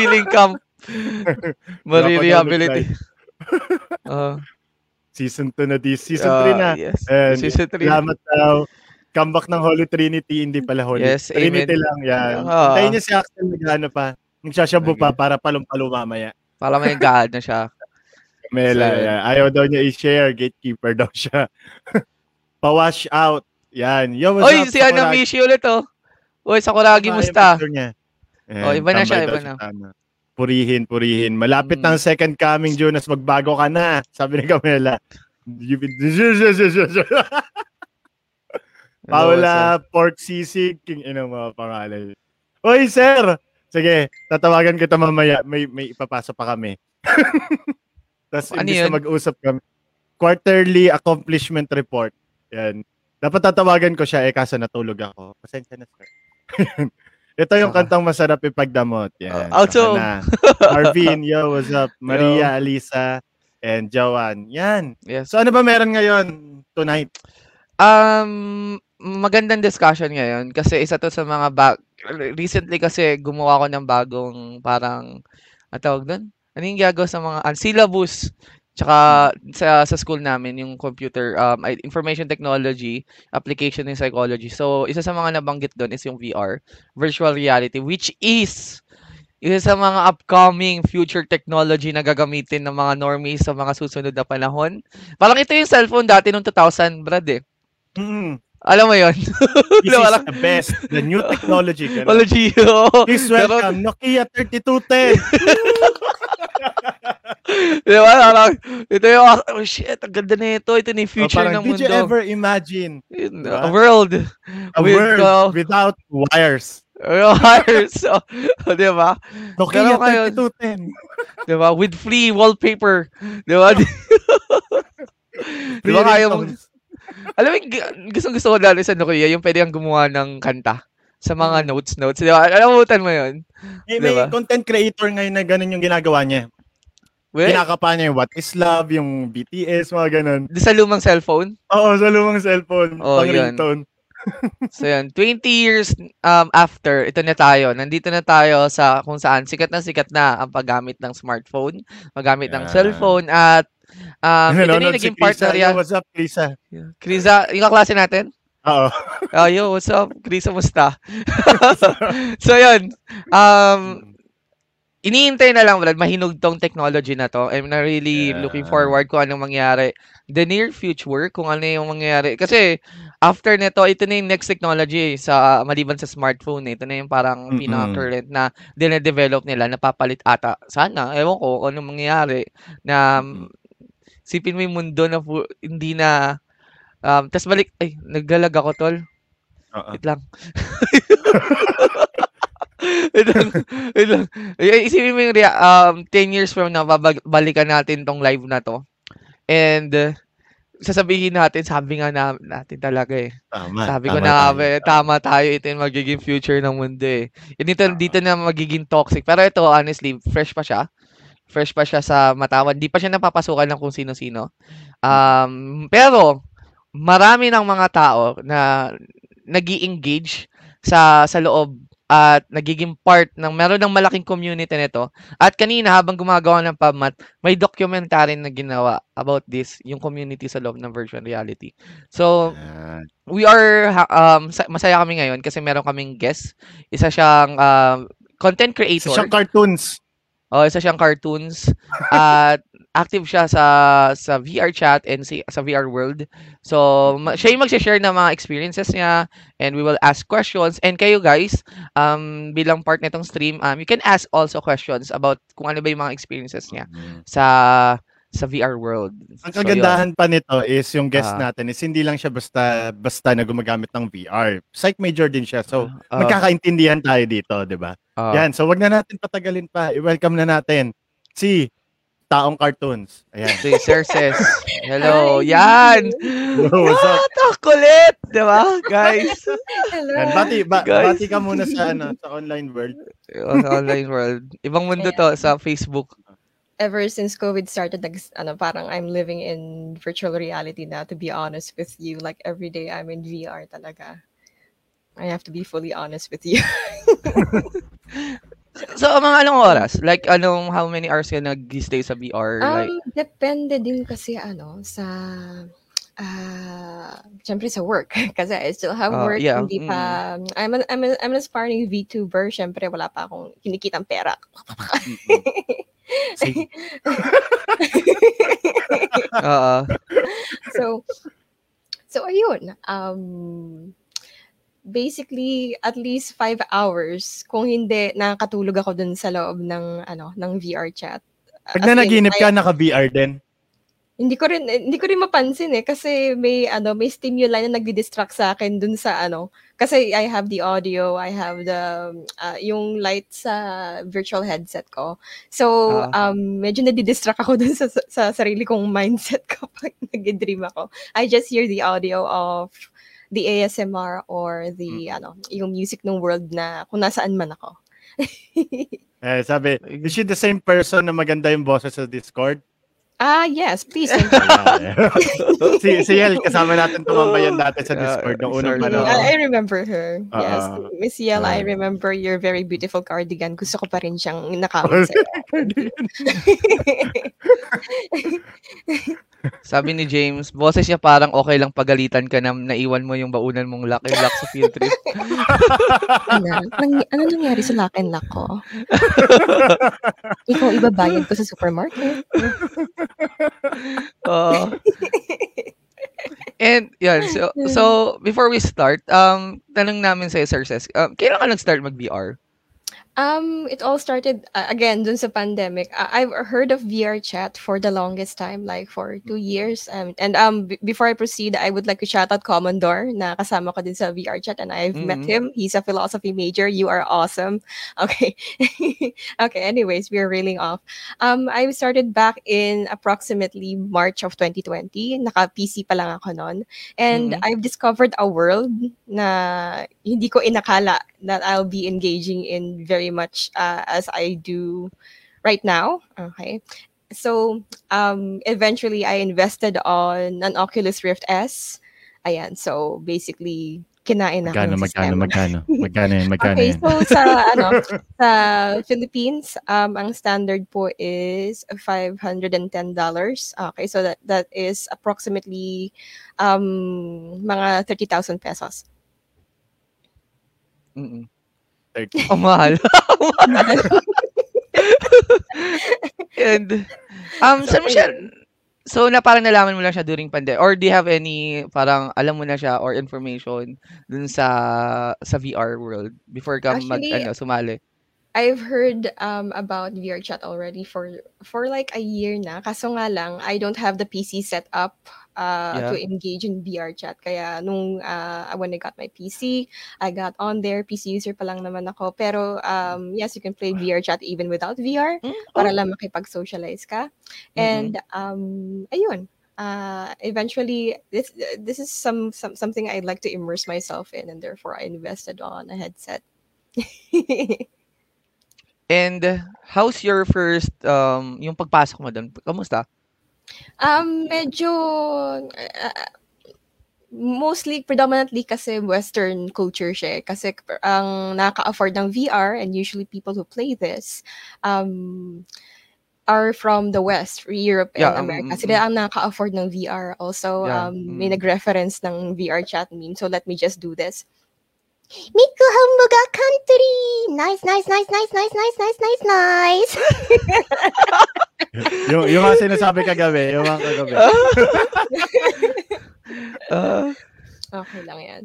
healing camp. Mari-rehabilitate. uh, season 2 na this. Season 3 uh, na. Yes. And season 3. Salamat daw. Comeback ng Holy Trinity, hindi pala Holy yes, Trinity amen. lang yan. Uh, Tayo niya si Axel nag-ano pa. Nagsashabu pa para palong-palo mamaya. Para may God na siya. Mela, so, yeah. Ayaw daw niya i-share. Gatekeeper daw siya. Pa-wash out. Yan. Yo, Oy, up, si Anamishi ulit oh. Oy, Sakuragi, musta? Niya. Oh, iba na siya, iba na. Siya, purihin, purihin. Malapit mm. ng second coming, Jonas. Magbago ka na. Sabi ni Camela. Paula Pork Sisig, king inong mga pangalan. Oy, sir! Sige, tatawagan kita mamaya. May, may ipapasa pa kami. Tapos ano imbis na mag-usap kami. Quarterly accomplishment report. Yan. Dapat tatawagan ko siya eh kaso natulog ako. Pasensya na sir. Ito yung kantang masarap ipagdamot. Yan. Uh, also, na. Marvin, yo, what's up? Maria, yo. Alisa, and Joanne. Yan. Yes. So ano ba meron ngayon tonight? Um, magandang discussion ngayon kasi isa to sa mga bag recently kasi gumawa ko ng bagong parang ang tawag doon? Ano yung gagawa sa mga uh, syllabus tsaka sa sa school namin yung computer um information technology application in psychology. So isa sa mga nabanggit doon is yung VR, virtual reality which is isa sa mga upcoming future technology na gagamitin ng mga normies sa mga susunod na panahon. Parang ito yung cellphone dati noong 2000, Brad eh. Mm. Alam mo yon This is the best. The new technology. Technology. Oh. Please welcome Pero... Nokia 3210. Di ba? Parang, ito yung, oh shit, ang ganda na ito. Ito na yung future oh, ng mundo. Did you ever imagine? Diba? A world. A with, world uh, without wires. wires. So, oh, di ba? Nokia 3210. Di ba? With free wallpaper. Di ba? di ba kaya mong alam mo, gusto gusto ko lalo sa Nokia, yung pwede kang gumawa ng kanta sa mga mm. notes notes. Di ba? Alam mo mo yun? May, diba? may content creator ngayon na ganun yung ginagawa niya. Well, Kinakapa niya yung What is Love, yung BTS, mga ganun. Sa lumang cellphone? Oo, sa lumang cellphone. Oh, pang yun. ringtone. so yan, 20 years um, after, ito na tayo. Nandito na tayo sa kung saan sikat na sikat na ang paggamit ng smartphone, paggamit yeah. ng cellphone at Um, ito na yung naging si partner yan. What's up, Krisa? Krisa, yung kaklase natin? Oo. Oh, yo, what's up? Krisa, musta? so, yun. Um, iniintay na lang, Brad, mahinog tong technology na to. I'm na really yeah. looking forward kung anong mangyari. The near future, kung ano yung mangyari. Kasi, after nito, ito na yung next technology sa maliban sa smartphone. Eh. Ito na yung parang mm-hmm. pinaka-current na dine-develop nila, napapalit ata. Sana, ewan ko, anong mangyari na Sipin mo yung mundo na pu- hindi na um tas balik ay naglalag ako tol. Uh-uh. Wait lang. wait lang. Wait lang. Isipin mo yung um 10 years from now babalikan natin tong live na to. And uh, sasabihin natin, sabi nga na, natin talaga eh. Tama, sabi ko na, tayo. Eh, tama tayo, ito yung magiging future ng mundo eh. Dito, dito na magiging toxic. Pero ito, honestly, fresh pa siya fresh pa siya sa matawan. Di pa siya napapasukan ng kung sino-sino. Um, pero, marami ng mga tao na nag engage sa, sa loob at nagiging part ng meron ng malaking community nito. At kanina habang gumagawa ng PubMat, may documentary na ginawa about this, yung community sa loob ng virtual reality. So, we are um masaya kami ngayon kasi meron kaming guest. Isa siyang um, content creator. Isa siyang cartoons. Oh, isa siyang cartoons at active siya sa sa VR chat and si, sa VR world. So, ma- siya yung mag-share ng mga experiences niya and we will ask questions. And kayo guys, um, bilang part nitong stream, um, you can ask also questions about kung ano ba yung mga experiences niya mm-hmm. sa sa VR world. Ang kagandahan so, pa nito is yung guest uh, natin is hindi lang siya basta basta na gumagamit ng VR. Psych major din siya. So, uh, magkakaintindihan tayo dito, 'di ba? Uh, Yan, so wag na natin patagalin pa. I-welcome na natin si Taong Cartoons. Ayan. Si Sir Ses. Hello. Hi. Yan. Hello, what's up? Ah, kulit. Di ba, guys? Hello. Yan, bati, ba, guys. bati ka muna sa, ano, sa online world. sa online world. Ibang mundo to sa Facebook ever since COVID started, nag, ano, parang I'm living in virtual reality now, to be honest with you. Like, every day I'm in VR talaga. I have to be fully honest with you. So, mga anong oras? Like, anong, how many hours ka nag-stay sa VR? Um, Like, depende din kasi ano, sa, ah, syempre sa work. Kasi I still have Ah, work, yeah, hindi pa, I'm an, I'm, an, I'm an aspiring VTuber, syempre wala pa akong kinikitang pera. Same. oo. so, so ayun, um, basically at least five hours kung hindi nakakatulog ako dun sa loob ng ano ng VR chat. Pag nanaginip I- ka, naka-VR din. Hindi ko rin hindi ko rin mapansin eh kasi may ano may stimuli na nagdi-distract sa akin dun sa ano kasi I have the audio, I have the uh, yung light sa virtual headset ko. So Ah. um medyo nadi-distract ako dun sa, sa, sa sarili kong mindset kapag nag-dream ako. I just hear the audio of the ASMR or the ano yung music ng world na kung nasaan man ako. Eh, sabi, is she the same person na maganda yung boses sa Discord? Ah, yes, please. you. si, si Yel, kasama natin tumambayan dati sa Ah, Discord noong unang sorry. panahon. I, I remember her. Yes. Ah. Miss Yel, I Ah. remember your very beautiful cardigan. Gusto ko pa rin siyang nakawin sa'yo. Sabi ni James, boses niya parang okay lang pagalitan ka na naiwan mo yung baunan mong lock and lock sa field trip. ano, nang, ano nangyari sa lock and lock ko? Ikaw ibabayad ko sa supermarket. Oo. And yan, so so before we start, um tanong namin sa Sir Ses, um, kailan ka nag-start mag-VR? Um, it all started uh, again dun sa pandemic. I- I've heard of VR chat for the longest time, like for two years. Um, and um, b- before I proceed, I would like to shout out Commodore na kasama ko din sa VR chat, and I've met Mhm. him. He's a philosophy major. You are awesome. Okay, okay. Anyways, we're reeling off. Um, I started back in approximately March of 2020. Naka PC pa lang ako noon, and Mhm. I've discovered a world na hindi ko inakala that I'll be engaging in very very much uh, as I do right now. Okay. So um, eventually I invested on an Oculus Rift S. Ayan, so basically kinain na magkano, magkano, magkano, magkano. Okay, so sa, ano, sa Philippines, um, ang standard po is $510. Okay, so that, that is approximately um, mga 30,000 pesos. Mm-mm. 30. Ang mahal. Mahal. And, um, so, Sam so na parang nalaman mo lang siya during pandemic or do you have any parang alam mo na siya or information dun sa sa VR world before ka mag ano sumali? I've heard um, about VR chat already for for like a year na. Kaso nga lang, I don't have the PC set up uh, to Yeah. engage in VR chat. Kaya nung uh, when I got my PC, I got on there. PC user pa lang naman ako. Pero um, yes, you can play VR chat even without VR Mm, para oh. lang makipag-socialize ka. Mhm. And um, ayun. Uh, eventually, this this is some, some something I'd like to immerse myself in, and therefore I invested on a headset. And how's your first um yung pagpasok mo dun? Kamusta? Um, medyo uh, mostly predominantly kasi western culture siya eh. kasi ang nakaka-afford ng VR and usually people who play this um are from the west, Europe and Yeah, um, America. mm, Sila mm. ang nakaka-afford ng VR. Also, Yeah, um, may mm. nag-reference ng VR chat meme. So let me just do this. Miku Hamburger Country! Nice, nice, nice, nice, nice, nice, nice, nice, nice! yung, yung nga sinasabi kagabi, yung mga kagabi. Ah, okay lang yan.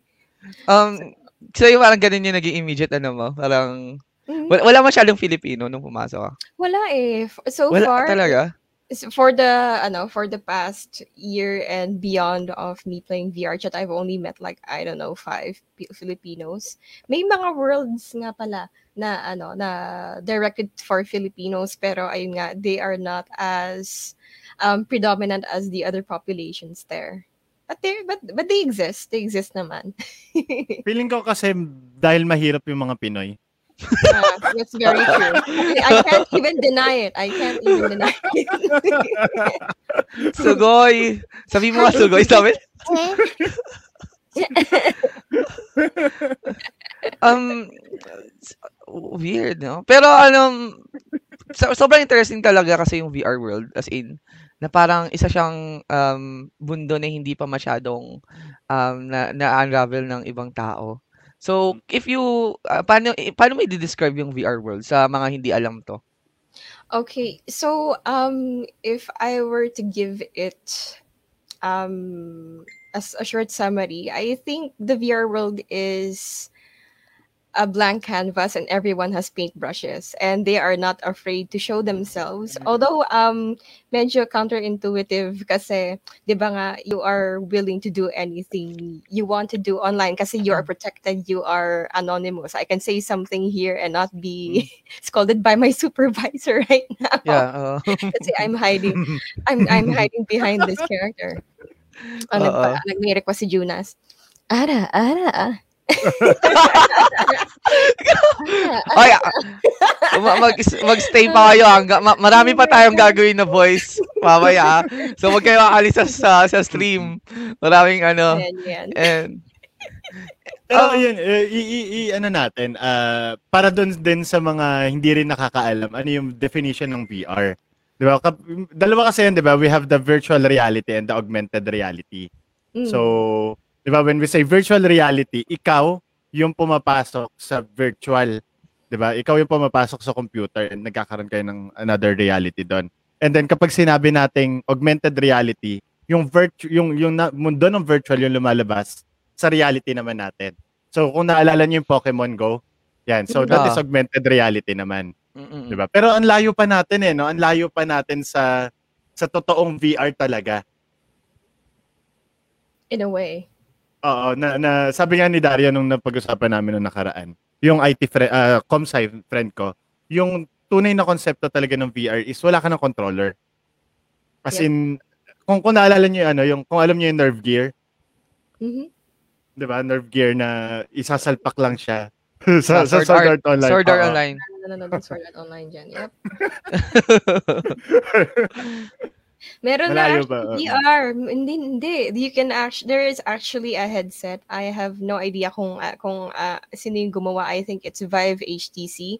um so yung parang ganun yung naging immediate ano mo? Parang Mhm. wala, wala masyadong Filipino nung pumasok ka. Wala eh. So Wala far, talaga. For the ano for the past year and beyond of me playing VR chat, I've only met like I don't know five Filipinos. May mga worlds nga pala na ano na directed for Filipinos pero ayun nga they are not as um, predominant as the other populations there. But they but but they exist. They exist naman. Feeling ko kasi dahil mahirap yung mga Pinoy. Uh, that's very true. I, can't even deny it. I can't even deny it. Sugoy. Sabi mo nga sugoy sa amin. um weird, no? Pero ano, so, sobrang interesting talaga kasi yung VR world. As in, na parang isa siyang um, mundo na hindi pa masyadong um, na, na-unravel ng ibang tao. So, if you, uh, paano, paano mo i-describe yung VR world sa mga hindi alam to? Okay, so um, if I were to give it um, as a short summary, I think the VR world is a blank canvas and everyone has paintbrushes and they are not afraid to show themselves. Mm. Although um medyo counterintuitive kasi 'di ba nga you are willing to do anything you want to do online kasi you are protected, you are anonymous. I can say something here and not be scolded by my supervisor right now. Yeah. Uh, kasi I'm hiding I'm I'm hiding behind this character. Ano Oo. pa, nag-request si Jonas. Ara, ara. Ay, ah, ma- mag, mag-stay pa kayo hanggang ma- marami pa tayong gagawin na voice mamaya. ah. So wag kayo aalis sa, sa sa stream. Maraming ano Yan, yan. and Pero Oh. yun, eh, i, i, i, ano natin, ah, para doon din sa mga hindi rin nakakaalam, ano yung definition ng VR? Di ba? Dalawa kasi yun, di ba? We have the virtual reality and the augmented reality. Mm. So, di ba, when we say virtual reality, ikaw yung pumapasok sa virtual. Di ba? Ikaw yung pumapasok sa computer and nagkakaroon kayo ng another reality doon. And then kapag sinabi nating augmented reality, yung virtu yung yung na, mundo ng virtual yung lumalabas sa reality naman natin. So kung naalala niyo yung Pokemon Go, yan. So that is Ah. augmented reality naman, mm, 'di ba? Pero ang layo pa natin eh, no? Ang layo pa natin sa sa totoong VR talaga. In a way. Oo, na, na sabi nga ni Daria nung napag-usapan namin nung nakaraan, yung IT friend, uh, comsci friend ko, yung tunay na konsepto talaga ng VR is wala ka ng controller. As Yep. in, kung, kung naalala niyo yung ano, yung, kung alam niyo yung nerve gear, Mhm. di ba? Nerve gear na isasalpak lang siya. sa, Sa sa Sword Sword Art- Online. Sword Art. Online. Nanonood ng Sword Art Online dyan. Yep. Meron Malayo na ba? VR. Hindi, hindi. You can actually, there is actually a headset. I have no idea kung, ah, kung ah, sino yung gumawa. I think it's Vive HTC.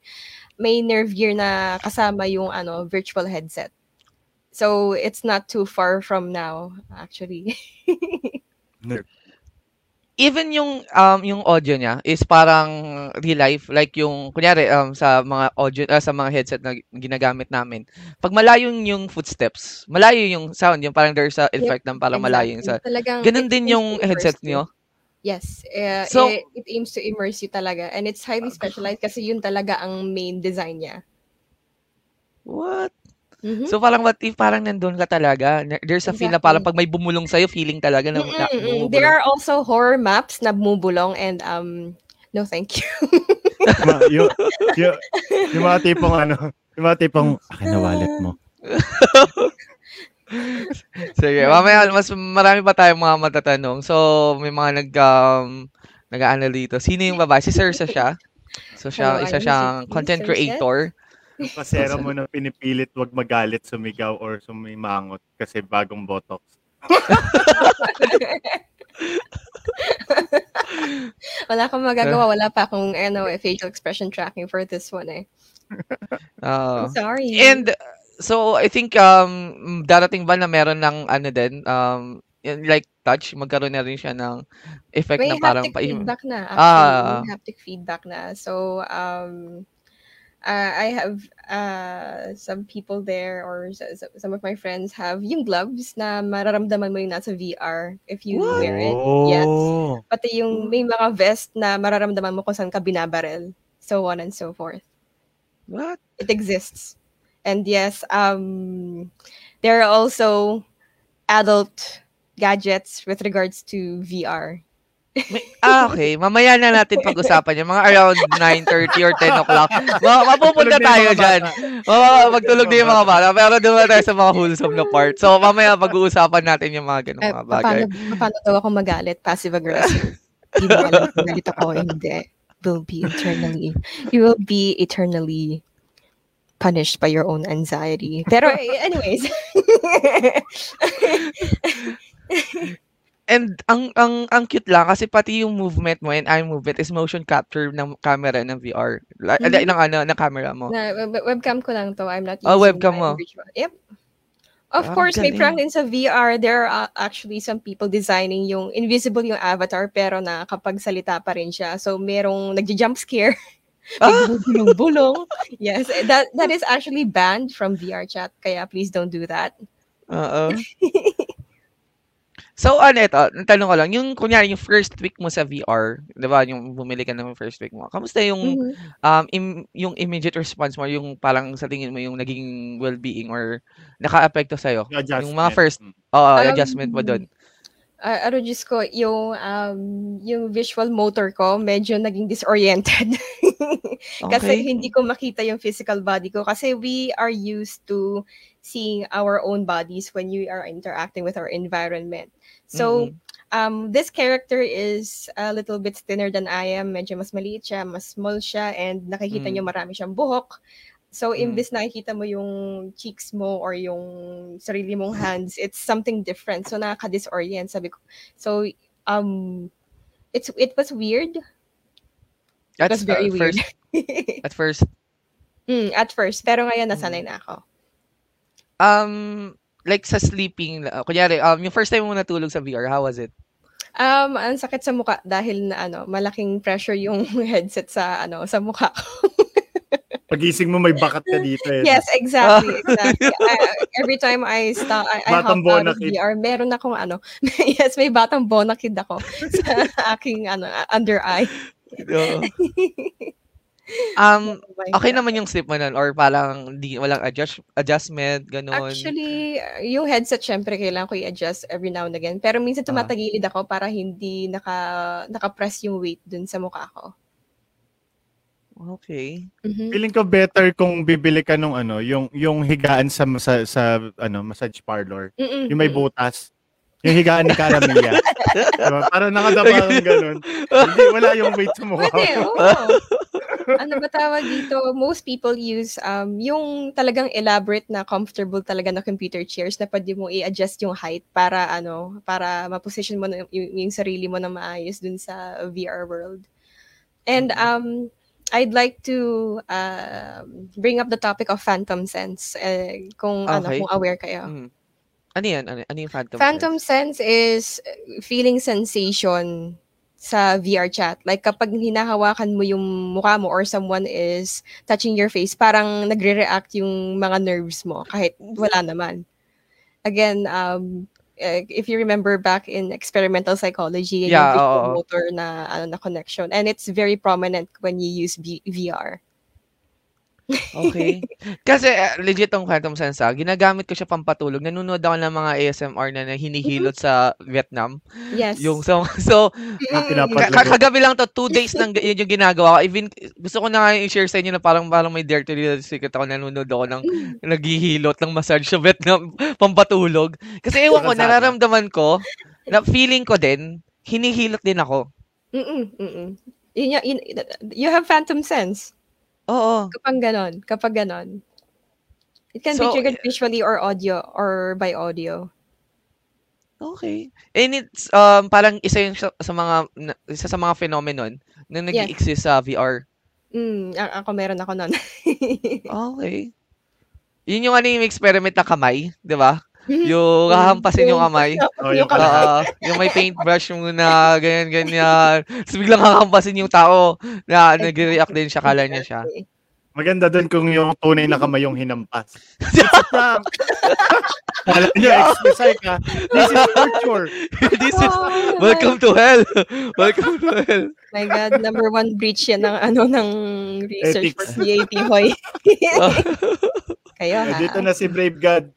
May nerve gear na kasama yung ano, virtual headset. So, it's not too far from now, actually. Even yung um yung audio niya is parang real life like yung kunyari um sa mga audio ah, sa mga headset na ginagamit namin. Pag malayo yung footsteps, malayo yung sound, yung parang there's a effect ng parang malayo yung sa Exactly. Talagang Ganun din yung headset niyo. Yes. Uh, So- it, it aims to immerse you talaga. And it's highly specialized kasi yun talaga ang main design niya. What? Mhm. So parang what if parang nandun ka talaga? Na- There's a feel na parang pag may bumulong sa'yo, feeling talaga na, na Mm-mm-mm. bumubulong. There are also horror maps na bumubulong and um no thank you. Ma- yung, yung, yung mga tipong ano, yung mga tipong, akin na wallet mo. Sige, mamaya mas marami pa tayong mga matatanong. So may mga nag um, nag-aano dito. Sino yung babae? Si Sersa siya. So siya, Hello, isa siyang si content creator. Yung pasera mo na pinipilit wag magalit, sumigaw, or sumimangot kasi bagong botox. Wala akong magagawa. Wala pa akong ano, eh, facial expression tracking for this one eh. Oo. Sorry. And so I think um darating ba na meron ng ano din um like touch magkaroon na rin siya ng effect may na parang pa feedback na actually. Ah. May haptic feedback na. So um uh, I have uh, some people there or s- s- some of my friends have yung gloves na mararamdaman mo yung nasa VR if you What? wear it. Yes. Oh. Pati yung may mga vest na mararamdaman mo kung saan ka binabarel. So on and so forth. what? It exists. And yes, um, there are also adult gadgets with regards to VR. Ah, okay. Mamaya na natin pag-usapan yung mga around 9.30 or 10 o'clock. Ma- mapupunta na tayo dyan. magtulog din yung mga bata. Pero doon tayo sa mga wholesome na part. So, mamaya pag-uusapan natin yung mga ganung Eh, mga bagay. paano, paano daw ako magalit? Passive aggressive. Hindi mo alam kung galit ako hindi. Will be eternally, you will be eternally punished by your own anxiety. Pero eh, anyways. And ang ang ang cute lang kasi pati yung movement mo and eye movement is motion capture ng camera ng VR. La, Mhm. ng ano, ng camera mo. Na, web- webcam ko lang to. I'm not using Oh, webcam mo. visual. Yep. Of Ah, course, may galing. prank din sa VR. There are uh, actually some people designing yung invisible yung avatar pero na kapag salita pa rin siya. So, merong nagja-jump scare. Ah! bulong yes, that that is actually banned from VR chat. Kaya please don't do that. Oo. So ano ito, tanong ko lang, yung kunyari yung first week mo sa VR, 'di ba, yung bumili ka ng first week mo. Kamusta yung Mhm. um im- yung immediate response mo, yung parang sa tingin mo yung naging well-being or nakaapekto sa Yung mga first oo, Um, adjustment mo doon. Ah, ano Diyos ko, yung, um, yung visual motor ko, medyo naging disoriented. Kasi Okay. hindi ko makita yung physical body ko. Kasi we are used to seeing our own bodies when we are interacting with our environment. So, um, this character is a little bit thinner than I am. Medyo mas maliit siya, mas small siya, and nakikita Mm. niyo marami siyang buhok. So, Mm. imbis nakikita mo yung cheeks mo or yung sarili mong hands, it's something different. So, nakaka-disorient. Sabi ko. So, um, it's it was weird. It That's was very uh, weird. first at first Mm, at first. Pero ngayon, Mm. nasanay na ako. um like sa sleeping, uh, kunyari um yung first time mo natulog sa VR, how was it? Um, ang sakit sa muka dahil na ano, malaking pressure yung headset sa ano, sa mukha ko. Pagising mo may bakat ka dito eh. Yes, exactly, exactly. I- every time I stop, I, I hop out of. VR, meron akong ano, yes, may batang bonakid ako sa aking ano, under eye. Um Oh okay God. naman yung sleep mo nun or parang di walang adjust adjustment ganun. Actually, yung headset, syempre, kailangan ko i-adjust every now and again. Pero minsan Ah. tumatagilid ako para hindi naka, naka-press yung weight dun sa mukha ko. Okay. Mhm. Feeling ko better kung bibili ka nung ano, yung yung higaan sa sa, sa ano, massage parlor. Mm-mm, Yung may butas. Yung higaan ni Caramia. diba? Para nakadapa kang ganun. Hindi, wala yung weight sa mukha. Pwede, oo. Ano ba tawag dito? Most people use um, yung talagang elaborate na comfortable talaga na computer chairs na pwede mo i-adjust yung height para ano, para ma-position mo na, yung, yung sarili mo na maayos dun sa VR world. And um, I'd like to um, bring up the topic of phantom sense. Eh, kung ano, Okay. kung aware kayo. Mm. Ano yan? Ano, ano yung phantom? Phantom sense is uh, feeling sensation sa VR chat. Like kapag hinahawakan mo yung mukha mo or someone is touching your face, parang nagre-react yung mga nerves mo kahit wala naman. Again, um, eh, if you remember back in experimental psychology, Yeah, yung motor na, ano, na connection. And it's very prominent when you use V- VR. Okay. Kasi uh, legit tong Phantom Sense ah. Ginagamit ko siya pampatulog. Nanonood ako ng mga ASMR na, na hinihilot sa Vietnam. Yes. Yung so, so Ang Mm. pinapag- ka- ka- kagabi lang to, two days nang yun yung ginagawa ko. Even, gusto ko na nga i-share sa inyo na parang, parang may dare to little secret ako. Nanonood ako ng naghihilot ng massage sa Vietnam pampatulog. Kasi ewan ko, nararamdaman ko, na feeling ko din, hinihilot din ako. Mm-mm, mm-mm. Yun, yun- you have phantom sense. Oo. Kapag ganon, kapag ganon. It can So, be triggered visually or audio or by audio. Okay. And it's um parang isa yung sa, sa mga isa sa mga phenomenon na nag-exist sa VR. Mm, ako meron ako nun. Okay. Yun yung ano yung experiment na kamay, 'di ba? Yung hahampasin yung kamay. Oh, yung. Oo, yung may paintbrush muna, ganyan, ganyan. Tapos biglang hahampasin yung tao na nag-react din siya, kala niya siya. Maganda doon kung yung tunay na kamay yung hinampas. It's a prank. Kala niyo, exercise ka. This is torture. This is, Oh, welcome to hell. Welcome to hell. My God, number one breach yan ng ano ng research for Ethics. CAP hoy. Kayo Eh, ha. Dito na si Brave God.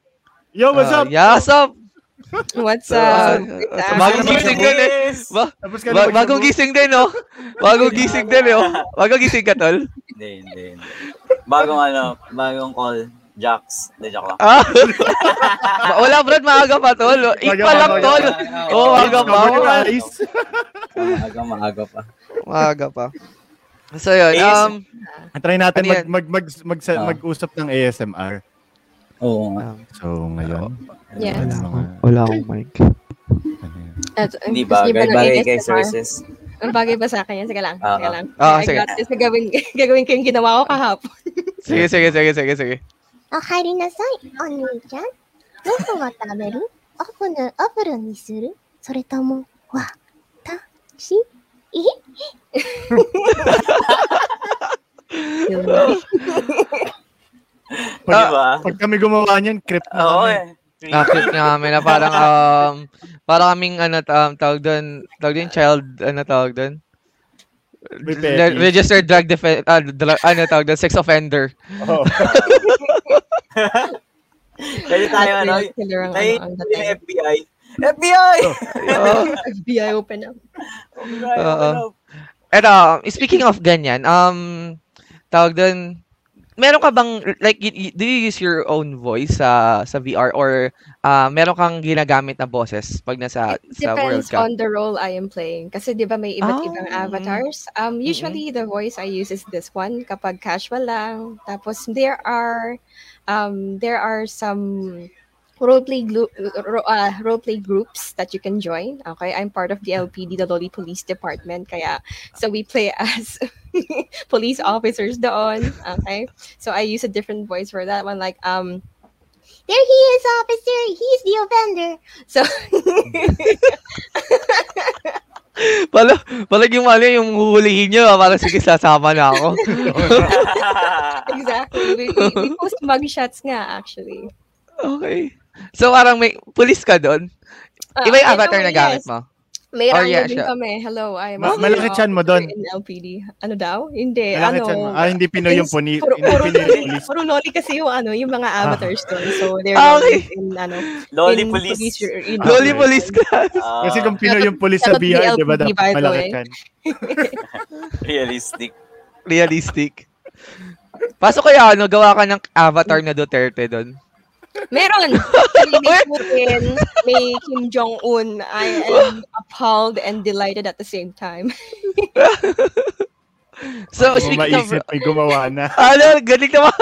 Yo, what's Ah, up? yeah, what's up? What's So, up? so up? bagong gising din eh. Ba- ba- bagong gising din, oh. Bagong gising din, oh. Bagong gising ka, tol. Hindi, hindi, hindi. Bagong ano, bagong call, Jax. Hindi, joke lang. Ah. Wala, Brad, maaga pa, tol. Pa pa, lang, tol. Oo, maaga pa. Maaga, maaga pa. Maaga pa. So, yun. Um, Try natin Ano mag, yan? mag, mag, mag, Ah. mag-usap ng ASMR. Oo nga. Um, so, ngayon, yes. wala, mga, wala akong mic. Ano? Hindi ba? Bagay, bagay kay sources. Ang bagay ba sa akin yan? Sige lang. Uh-huh. Sige lang. Oh, I sige. got this. Gagawin, gagawin ko yung ginawa ko kahapon. sige, sige, sige, sige, sige. Akari nasai, onii-chan. Noko wa taberu? Ako na abura ni suru? Sore tomo wa ta shi? Ihi? Pag, Ah, Diba? pag kami gumawa niyan, creep na Oo kami. eh. Nakit nga kami na parang, um, parang kaming, ano, um, tawag doon, tawag doon, child, ano tawag doon? Re- registered drug defen ah, dra- ano tawag doon, sex offender. Pwede tayo, ano, tayo ano, ang yung. FBI. FBI! Oo. FBI open up. FBI, Oo. ano? Eto, speaking of ganyan, um, tawag doon, meron ka bang, like, y- y- do you use your own voice sa sa VR or ah meron kang ginagamit na boses pag nasa sa World Depends Cup? on the role I am playing. Kasi di ba may iba't Ah, ibang mm. avatars. Um, usually the voice I use is this one kapag casual lang. Tapos there are um, there are some roleplay glu- uh, roleplay groups that you can join. Okay, I'm part of the LPD, the Loli Police Department. Kaya so we play as police officers doon. Okay, so I use a different voice for that one. Like um, There he is, officer! He's the offender! so Pala, pala yung mali yung huhulihin nyo, ah, parang sige, sasama na ako. exactly. We, we, we post mugshots nga actually. okay. So, parang may, pulis ka doon? Ah, Iba yung I avatar know, na gamit yes. mo? May Or rando yeah, din kami. Hello, I'm Ma- a malaki chan mo dun. In LPD. Ano daw? Hindi. Malaki ano, chan mo. Ah, hindi Pinoy yung puni. Puro, Hindi puro, police. puro loli kasi yung ano, yung mga avatars doon. So they're Ah, okay. in ano, Loli in police. in, Loli Okay. police class. Ah, Kasi kung Pinoy yung police sa VR, di ba malaki chan? realistic. Realistic. Pasok kaya, ano, gawa ka ng avatar na Duterte doon. Meron. may Putin, may Kim Jong-un. I am appalled and delighted at the same time. so, Ay, speaking maisip, may gumawa na. ano, galing naman.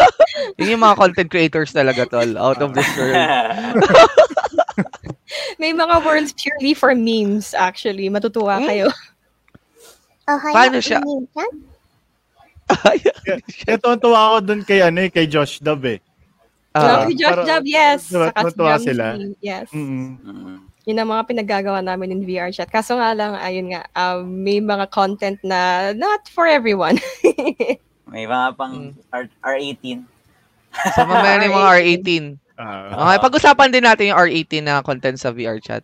Yun yung mga content creators talaga, tol. Out of this world. may mga words purely for memes, actually. Matutuwa hmm? kayo. Oh, hi, Paano siya? Ito, ano eh, eh, tuwa ako dun kay, ano, eh, kay Josh Dove eh. Ah, Josh parang- Job, yes. diba, Jamsi, sila. Yes. Mm-mm. Mm. Yun ang mga pinaggagawa namin in VR chat. Kaso nga lang, ayun nga, um, may mga content na not for everyone. May mga pang R- R18. so, mamaya na yung mga R18. Ah, Okay, pag-usapan din natin yung R18 na content sa VR chat.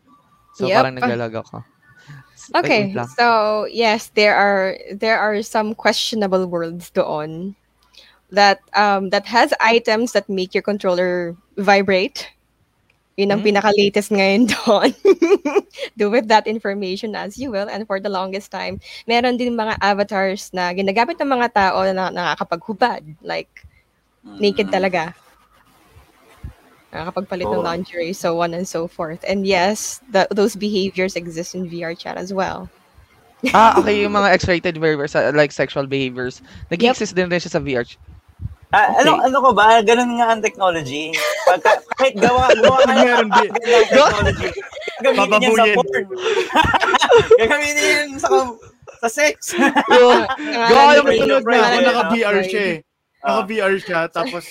So, Yep. parang naglalag ako. Ay, Okay, so yes, there are there are some questionable worlds doon that um that has items that make your controller vibrate. Yun ang Hmm. pinaka-latest ngayon doon. Do with that information as you will. And for the longest time, meron din mga avatars na ginagamit ng mga tao na nakakapaghubad. Like, naked Mm. talaga. Nakakapagpalit ng Oo. lingerie, so on and so forth. And yes, the, those behaviors exist in VR chat as well. ah, okay, yung mga X-rated behaviors, uh, like sexual behaviors, nag-exist din rin siya sa VR. Ah, ano, ano ko ba? Ganun nga ang technology. Pagka, kahit gawa, gawa ka Meron ng technology. Gagamitin yan sa porn. Gagamitin yan sa, sa sex. Yung, Gawa yung pwede, na, pwede. naka-VR siya eh. Naka-VR siya, tapos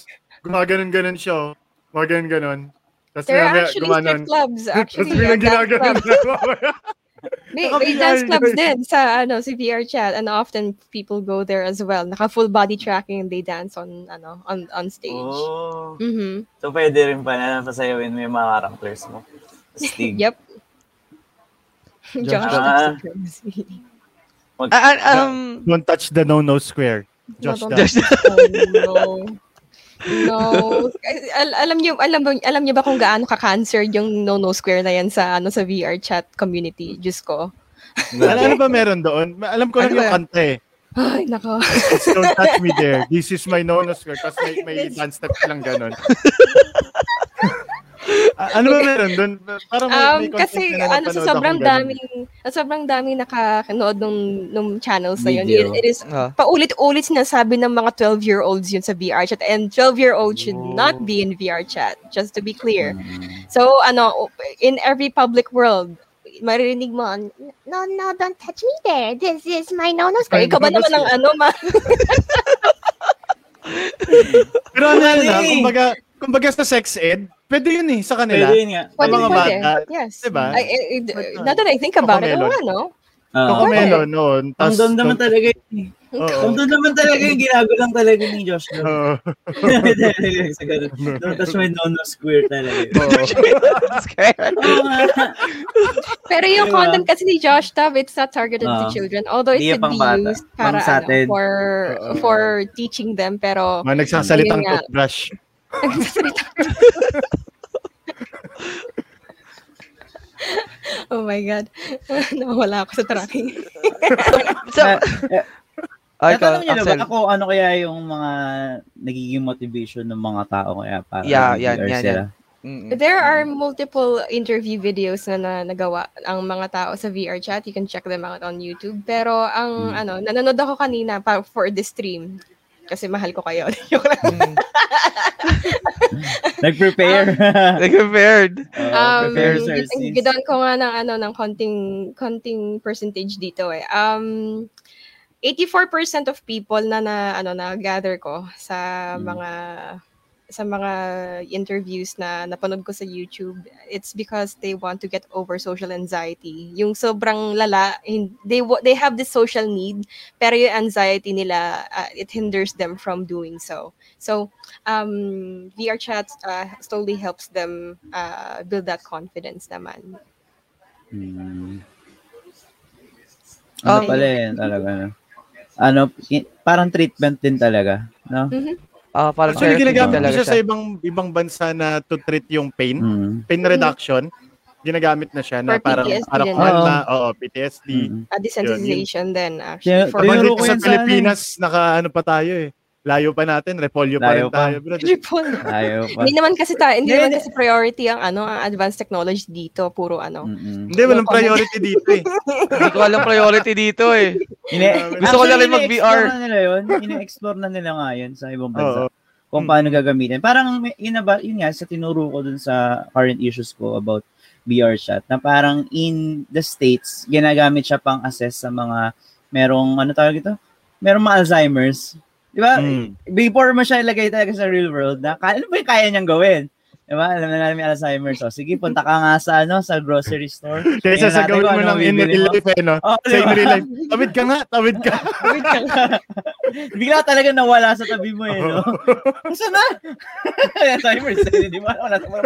gumaganon-ganon siya. oh. Gumaganon-ganon. Tapos There are actually gumanon. strip clubs, Tapos actually. ginaganon clubs. na. May, may dance yun. din sa ano si VR chat and often people go there as well. Naka full body tracking and they dance on ano on on stage. Oh. Mhm. So, pwede rin pa na pasayawin mo yung mga characters mo. Stig. Yep. Josh ah, ah, um, Don't touch the no-no square. Josh. Josh- Oh, no. No. Al- alam niyo alam mo alam niyo ba kung gaano ka-cancer yung no no square na yan sa ano sa VR chat community? Diyos ko. Ano, ano ba meron doon? Alam ko lang Ano yung ba? kanta eh. Ay, nako. Just don't touch me there. This is my no-no square. Tapos may, may dance step lang ganon. Ano ba meron doon? Parang may, Um, may kasi na ano sa sobrang daming sa sobrang daming nakakanood nung nung channels na yun. It, it is ah, paulit-ulit sinasabi ng mga 12-year-olds yun sa VR chat and 12-year-olds should Oh. not be in VR chat just to be clear. Mm. So ano in every public world maririnig mo, No, no, don't touch me there. This is my no-no Ay, ikaw ba naman ang ano, ma? Pero ano Mali. ah, kumbaga, kumbaga sa sex ed, pwede yun eh, sa kanila. Pwede yun nga. Pwede, mga pwede. bata, Yes. diba? I, I, I- now that I think about it, oo Cocomelon. nga, no? Oo. Cocomelon noon. Ang tas- doon naman talaga yun. Oo. Ang doon naman talaga yung ginagulang talaga ni Josh. doon. Oo. Tapos may nono square talaga. Pero yung Diba? content kasi ni Josh Tab, it's not targeted to Ah. children. Although it could be bata. used para ano, for for teaching them. Pero Mga nagsasalitang toothbrush. oh my God. Nawala ako sa tracking. So, ay, Natanong niyo na ba ako ano kaya yung mga nagiging motivation ng mga tao kaya para Yeah, yan, yan, sila? Mm-mm. There are multiple interview videos na, na nagawa ang mga tao sa VR chat. You can check them out on YouTube. Pero ang Hmm. ano, nanonood ako kanina pa for the stream. Kasi mahal ko kayo. Joke lang. Mm. Nag-prepare. Nag-prepared. Um, prepare gid- sources. gidon ko nga ng ano ng konting konting percentage dito eh. Um 84% of people na na ano na gather ko sa Hmm. mga sa mga interviews na napanood ko sa YouTube, it's because they want to get over social anxiety. Yung sobrang lala, they they have this social need, pero yung anxiety nila, uh, it hinders them from doing so. So, um, VR chat uh, slowly helps them uh, build that confidence naman. Hmm. Ano Um, pala yun talaga, no? Ano, parang treatment din talaga, no? Ah, parang Actually, ginagamit talaga siya sa siya. ibang ibang bansa na to treat yung pain, Mm. pain reduction. Ginagamit na siya na For parang PTSD parang din. na, oo, PTSD. Mm. Uh, desensitization din, Kaya- actually. For Pero Tinuro ko sa sa Pilipinas, naka ano pa tayo eh. Layo pa natin, repolyo pa Layo rin pa. tayo, bro. Triple. Ayaw pa. Hindi naman kasi ta, hindi naman kasi priority ang ano, ang advanced technology dito, puro ano. Mm-mm. Hindi, walang priority dito eh. Hindi ko alam priority dito eh. Ine- Gusto ko na rin mag-VR. na nila yun. Ine-explore na nila nga yun sa ibang bansa. Oo. Kung paano gagamitin. Parang yun, ba, yun nga, sa tinuro ko dun sa current issues ko about VR chat, na parang in the States, ginagamit siya pang assess sa mga merong, ano tawag ito? Merong mga Alzheimer's. Di ba? Mm. Before mo siya ilagay talaga sa real world, na, ano ba yung kaya niyang gawin? Di ba? Alam na namin may Alzheimer's. So, sige, punta ka nga sa, ano, sa grocery store. Kaysa sa gawin mo ano ng in real life eh, no? Oh, Sa in real life. Tawid ka nga, tawid ka. Bigla talaga nawala sa tabi mo eh, no? Saan na? Alzheimer's. Hindi mo alam. Wala sa mga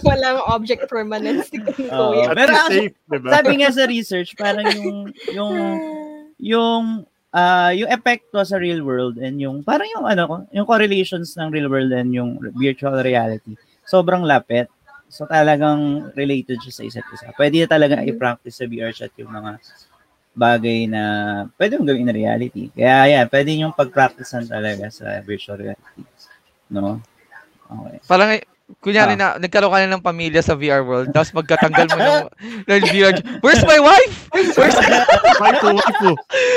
Walang object permanence. Kuya. At Pero safe, diba? Sabi nga sa research, parang yung, yung, yung, ah yung epekto sa real world and yung, parang yung ano, yung correlations ng real world and yung virtual reality, sobrang lapit. So talagang related siya sa isa't isa. Pwede na talaga i-practice sa VR chat yung mga bagay na pwede mong gawin na reality. Kaya yan, pwede yung pag-practicean talaga sa virtual reality. No? Okay. Parang, kunyari Ah. na, nagkaroon ka na ng pamilya sa VR world, tapos magkatanggal mo ng, ng VR. Where's my wife? Where's, Waifu, waifu.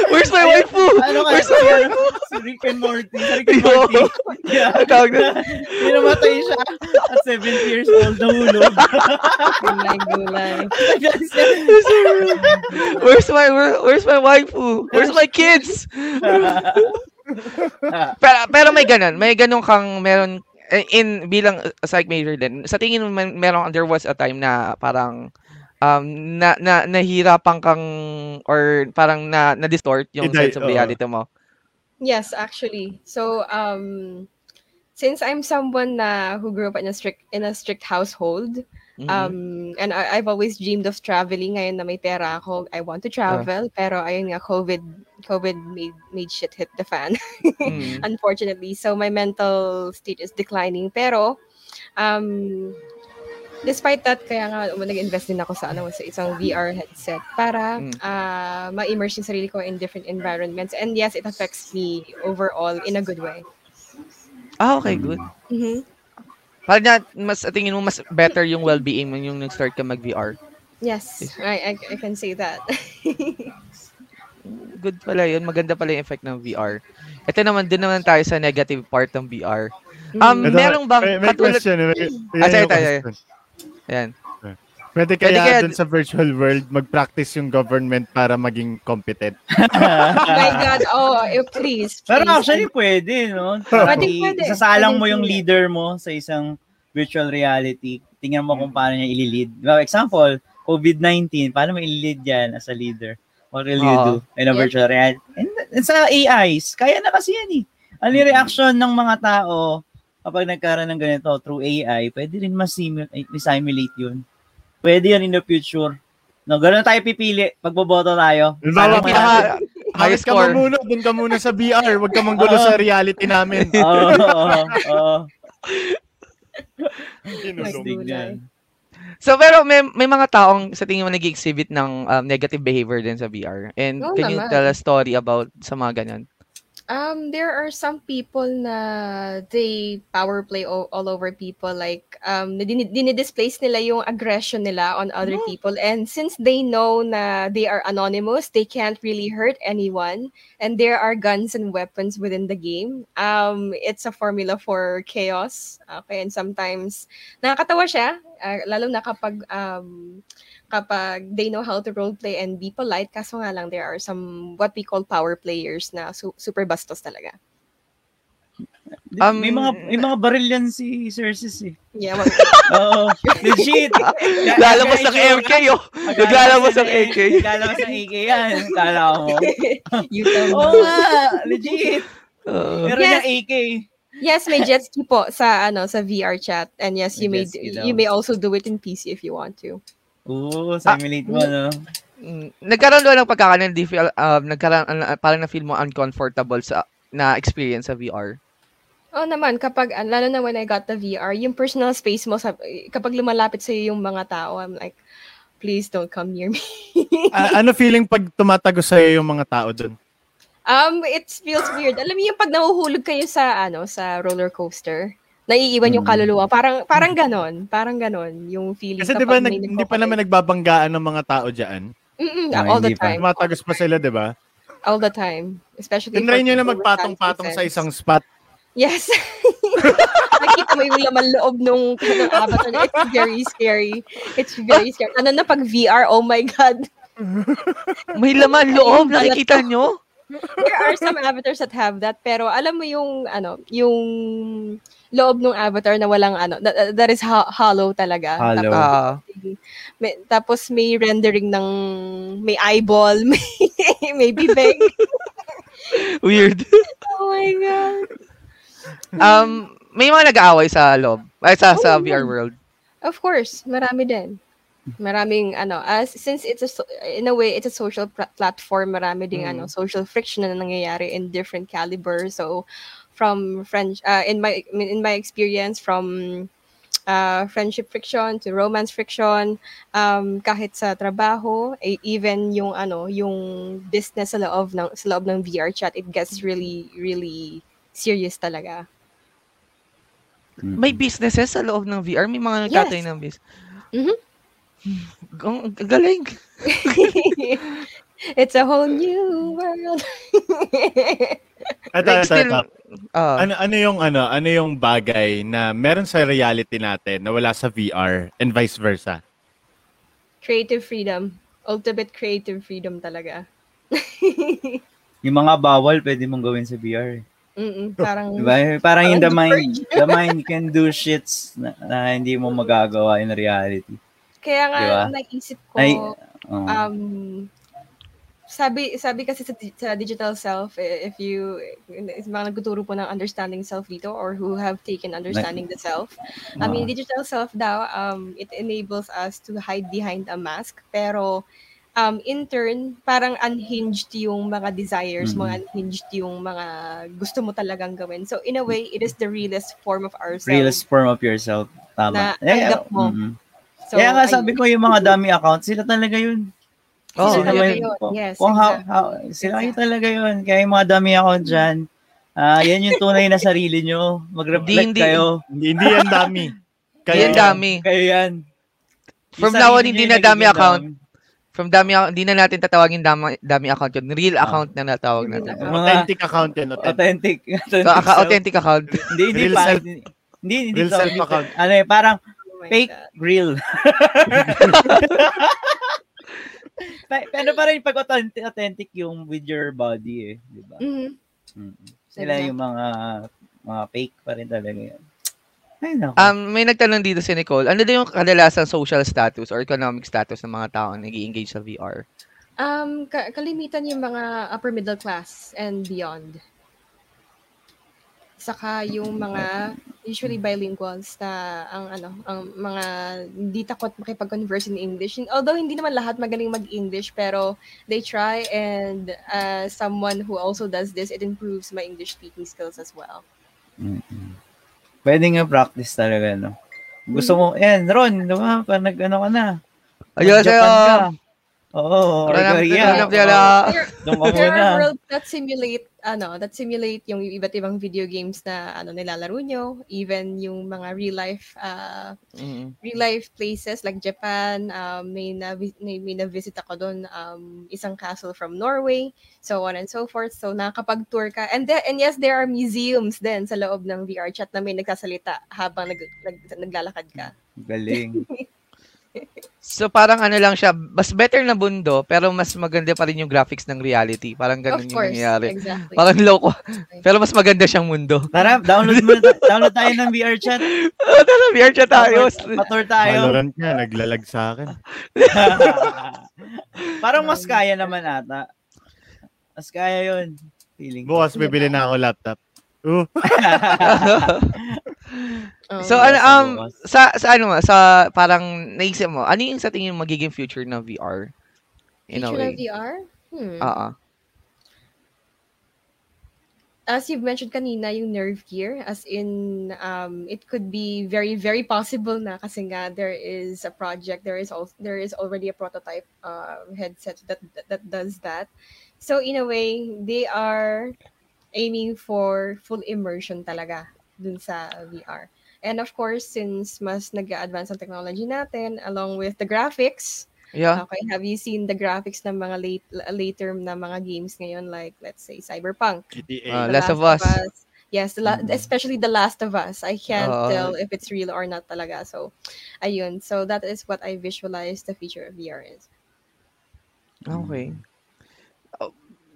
where's my wife? Ano Where's my wife? si Rick and Morty? Si Rick and Morty. Yeah. Tawag na- Hindi namatay siya at 70 years old, nahulog. Gulay, gulay. Where's my where, where's my wife? Where's my kids? pero, pero may ganun, may ganun kang meron in bilang uh, psych major din. Sa tingin mo meron there was a time na parang um na, na nahirapan kang or parang na na distort yung Hindi, sense of reality mo. Yes, actually. So, um, since I'm someone na who grew up in a strict in a strict household, Mhm. um, and I, I've always dreamed of traveling. Ngayon na may pera ako, I want to travel. Pero ayun nga, COVID, COVID made made shit hit the fan. Mhm. unfortunately. So my mental state is declining. Pero, um, despite that, kaya nga um, nag-invest din ako sa, ano, sa isang VR headset para Mm. ah, ma-immerse yung sarili ko in different environments. And yes, it affects me overall in a good way. Ah, okay, good. Mhm. Parang na, mas tingin mo mas better yung well-being mo yung nag-start ka mag-VR. Yes, I, I, I can say that. Good pala yun. Maganda pala yung effect ng VR. Ito naman, din naman tayo sa negative part ng VR. Um, Mm. Ito, meron bang may, may katulad- question. eh, May, Ah, may tayo, question. Ayan. Pwede Pwede kaya, kaya- dun sa virtual world, mag-practice yung government para maging competent. Oh my God. Oh, eh, please. Pero please. actually, pwede, no? Pwede, pwede. Isasalang Pwede, mo yung leader mo sa isang virtual reality. Tingnan mo kung paano niya ililid. For example, COVID-19, paano mo ililid yan as a leader? What will you Oo. do in a Yep. virtual reality? And, and sa AIs, kaya na kasi yan eh. Ano yung reaction ng mga tao kapag nagkaroon ng ganito through AI, pwede rin ma-simulate yun. Pwede yan in the future. No, ganun tayo pipili. Pagboboto tayo. Yung Pinaka- High highest ka score. mamuno, dun ka muna sa VR. Huwag ka manggulo Oo. sa reality namin. Oo, oo, oo. So pero may may mga taong sa tingin mo nag-exhibit ng um, negative behavior din sa VR. And Oo can you naman. tell a story about sa mga ganyan? Um, there are some people na they power play all, all over people. Like, um, din- dinidisplace nila yung aggression nila on other people. And since they know na they are anonymous, they can't really hurt anyone. And there are guns and weapons within the game. Um, it's a formula for chaos. Okay, and sometimes nakakatawa siya, ah, lalo na kapag um, kapag they know how to roleplay and be polite. Kaso nga lang, there are some what we call power players na su- super bastos talaga. Um, may mga may mga baril yan si Cersei eh. Yeah, wag- Oo. Legit. Lalabas ng MK, oh. Naglalabas ng AK. Naglalabas ng AK yan. Kala mo. you tell me. Oo nga. Legit. Uh, Meron Yes. AK. Yes, may jet ski po sa ano sa VR chat. And yes, you May may you may also do it in PC if you want to. Oo, simulate mo, no? mm, nagkaroon ba ng pagkakaroon, di feel, um, nagkaroon, uh, parang na-feel mo uncomfortable sa na experience sa VR? Oh naman, kapag, ah, lalo na when I got the VR, yung personal space mo, sa, kapag lumalapit sa yung mga tao, I'm like, please don't come near me. A- ano feeling pag tumatago sa'yo yung mga tao dun? Um, it feels weird. Alam mo yung pag nahuhulog kayo sa ano, sa roller coaster, naiiwan yung Mm. kaluluwa. Parang parang ganon, parang ganon yung feeling Kasi di kapag ba may nag, hindi pa naman nagbabanggaan ng mga tao dyan? Mm-mm, Ah, all the hindi pa. time. Tumatagos pa sila, di ba? All the time. Especially Tinry nyo na magpatong-patong sa isang spot. Yes. Nakita mo yung laman loob nung, nung avatar. It's very scary. It's very scary. Ano na pag VR? Oh my God. May laman loob, nakikita nyo? There are some avatars that have that. Pero alam mo yung, ano, yung loob ng avatar na walang ano, that, that is ho- hollow talaga. Hollow. Tapos, may, tapos may rendering ng may eyeball, may, may bibig. weird. Oh my God. Um, may mga nag-aaway sa loob, ay sa, sa Oh, VR yeah. world. Of course, marami din. Maraming ano, as since it's a so- in a way it's a social pla- platform, marami ding Mm. ano, social friction na nangyayari in different caliber. So from French uh, in my in my experience from uh, friendship friction to romance friction, um, kahit sa trabaho, e- even yung ano, yung business sa loob ng sa loob ng VR chat, it gets really really serious talaga. May businesses sa loob ng VR, may mga nagtatayo ng business. Mhm. Ang ang galing. it's a whole new world. Ito, Like, ito, still, ito. ah, Ano, ano yung ano, ano yung bagay na meron sa reality natin na wala sa VR and vice versa? creative freedom. Ultimate creative freedom talaga. Yung mga bawal, pwede mong gawin sa VR. eh. Mm-mm, parang Diba? Parang yung the mind, the mind can do shits na, na hindi mo magagawa in reality. kaya nga Diba? naisip ko Ay, Oo. um sabi sabi kasi sa, sa digital self eh, if you is mga nagtuturo po ng understanding self dito or who have taken understanding the self I mean Oo. digital self daw um it enables us to hide behind a mask pero um in turn parang unhinged yung mga desires mo Mhm. unhinged yung mga gusto mo talagang gawin so in a way it is the realest form of ourselves realist form of yourself. Na Tama. tanggap mo. mhm. so Kaya nga sabi ko yung mga dummy account, sila talaga yun. Oh, Sila sila talaga yun. yun. Kung- Yes, kung how, exactly. how, sila kayo talaga yun. Kaya yung mga dummy account dyan, ah yan yung tunay na sarili nyo. Mag-reflect Hindi, kayo. Hindi, hindi yan dami. Hindi yan dami. Kayo yan. From Yung now on, hindi na nagiging account. dummy. From dami, account- hindi na natin tatawagin dami, dami account yun. Real Ah. account na natawag natin. Mga Authentic account yan. Authentic. authentic. So, aka- authentic account. Hindi, hindi Real pa. self- Hindi, hindi real self account. Ano eh, parang Oh Fake God. real. Pero pa rin pag authentic, authentic yung with your body eh, di ba? Mhm. Mm. Sila Exactly. yung mga mga fake pa rin talaga yun. Ay, naku. Um, may nagtanong dito si Nicole, ano din yung kadalasang social status or economic status ng mga tao nag engage sa VR? Um, ka- kalimitan yung mga upper middle class and beyond. Saka yung mga usually bilinguals na ang ano, ang mga hindi takot makipag-converse in English. Although hindi naman lahat magaling mag-English, pero they try and uh, someone who also does this, it improves my English speaking skills as well. Mm-mm. Pwede nga practice talaga, no? Gusto mo, yan, Ron, di ba? Pag nag-ano ka na. Sa'yo. ka. Oo, or Wala na- Korea. wala na- wala. Oo, There, Doon ano, that simulate yung iba't ibang video games na ano nilalaro nyo, even yung mga real life uh, Mm. real life places like Japan, um, may na may, may na-visit ako doon um, isang castle from Norway, so on and so forth. So nakakapag-tour ka. And then, and yes, there are museums din sa loob ng VR chat na may nagsasalita habang nag, nag, naglalakad ka. Galing. So parang ano lang siya, mas better na bundo, pero mas maganda pa rin yung graphics ng reality. Parang ganun of yung course, nangyayari. exactly. Parang low pero mas maganda siyang mundo. Tara, download mo, download tayo ng VR chat. Oh, tara, VR chat tayo. Patur tayo. Valorant nga, naglalag sa akin. Parang mas kaya naman ata. Mas kaya yun. Feeling. Bukas bibili na ako laptop. Uh, Oh, So ano sa um sa sa ano sa parang naisip mo, ano yung sa tingin mo magiging future ng VR? In a Future way. of VR? Hmm. Oo. as you've mentioned kanina, yung nerve gear, as in, um, it could be very, very possible na kasi nga there is a project, there is also there is already a prototype uh, headset that, that that does that. So in a way, they are aiming for full immersion talaga dun sa VR. And of course, since mas nag-advance ang technology natin, along with the graphics, Yeah. Okay, have you seen the graphics ng mga late later na mga games ngayon like let's say Cyberpunk, GTA. Ah, The Last of Us. Yes, the la- Mm. especially The Last of Us. I can't Oo. tell if it's real or not talaga. So, ayun. So that is what I visualize the future of VR is. Okay.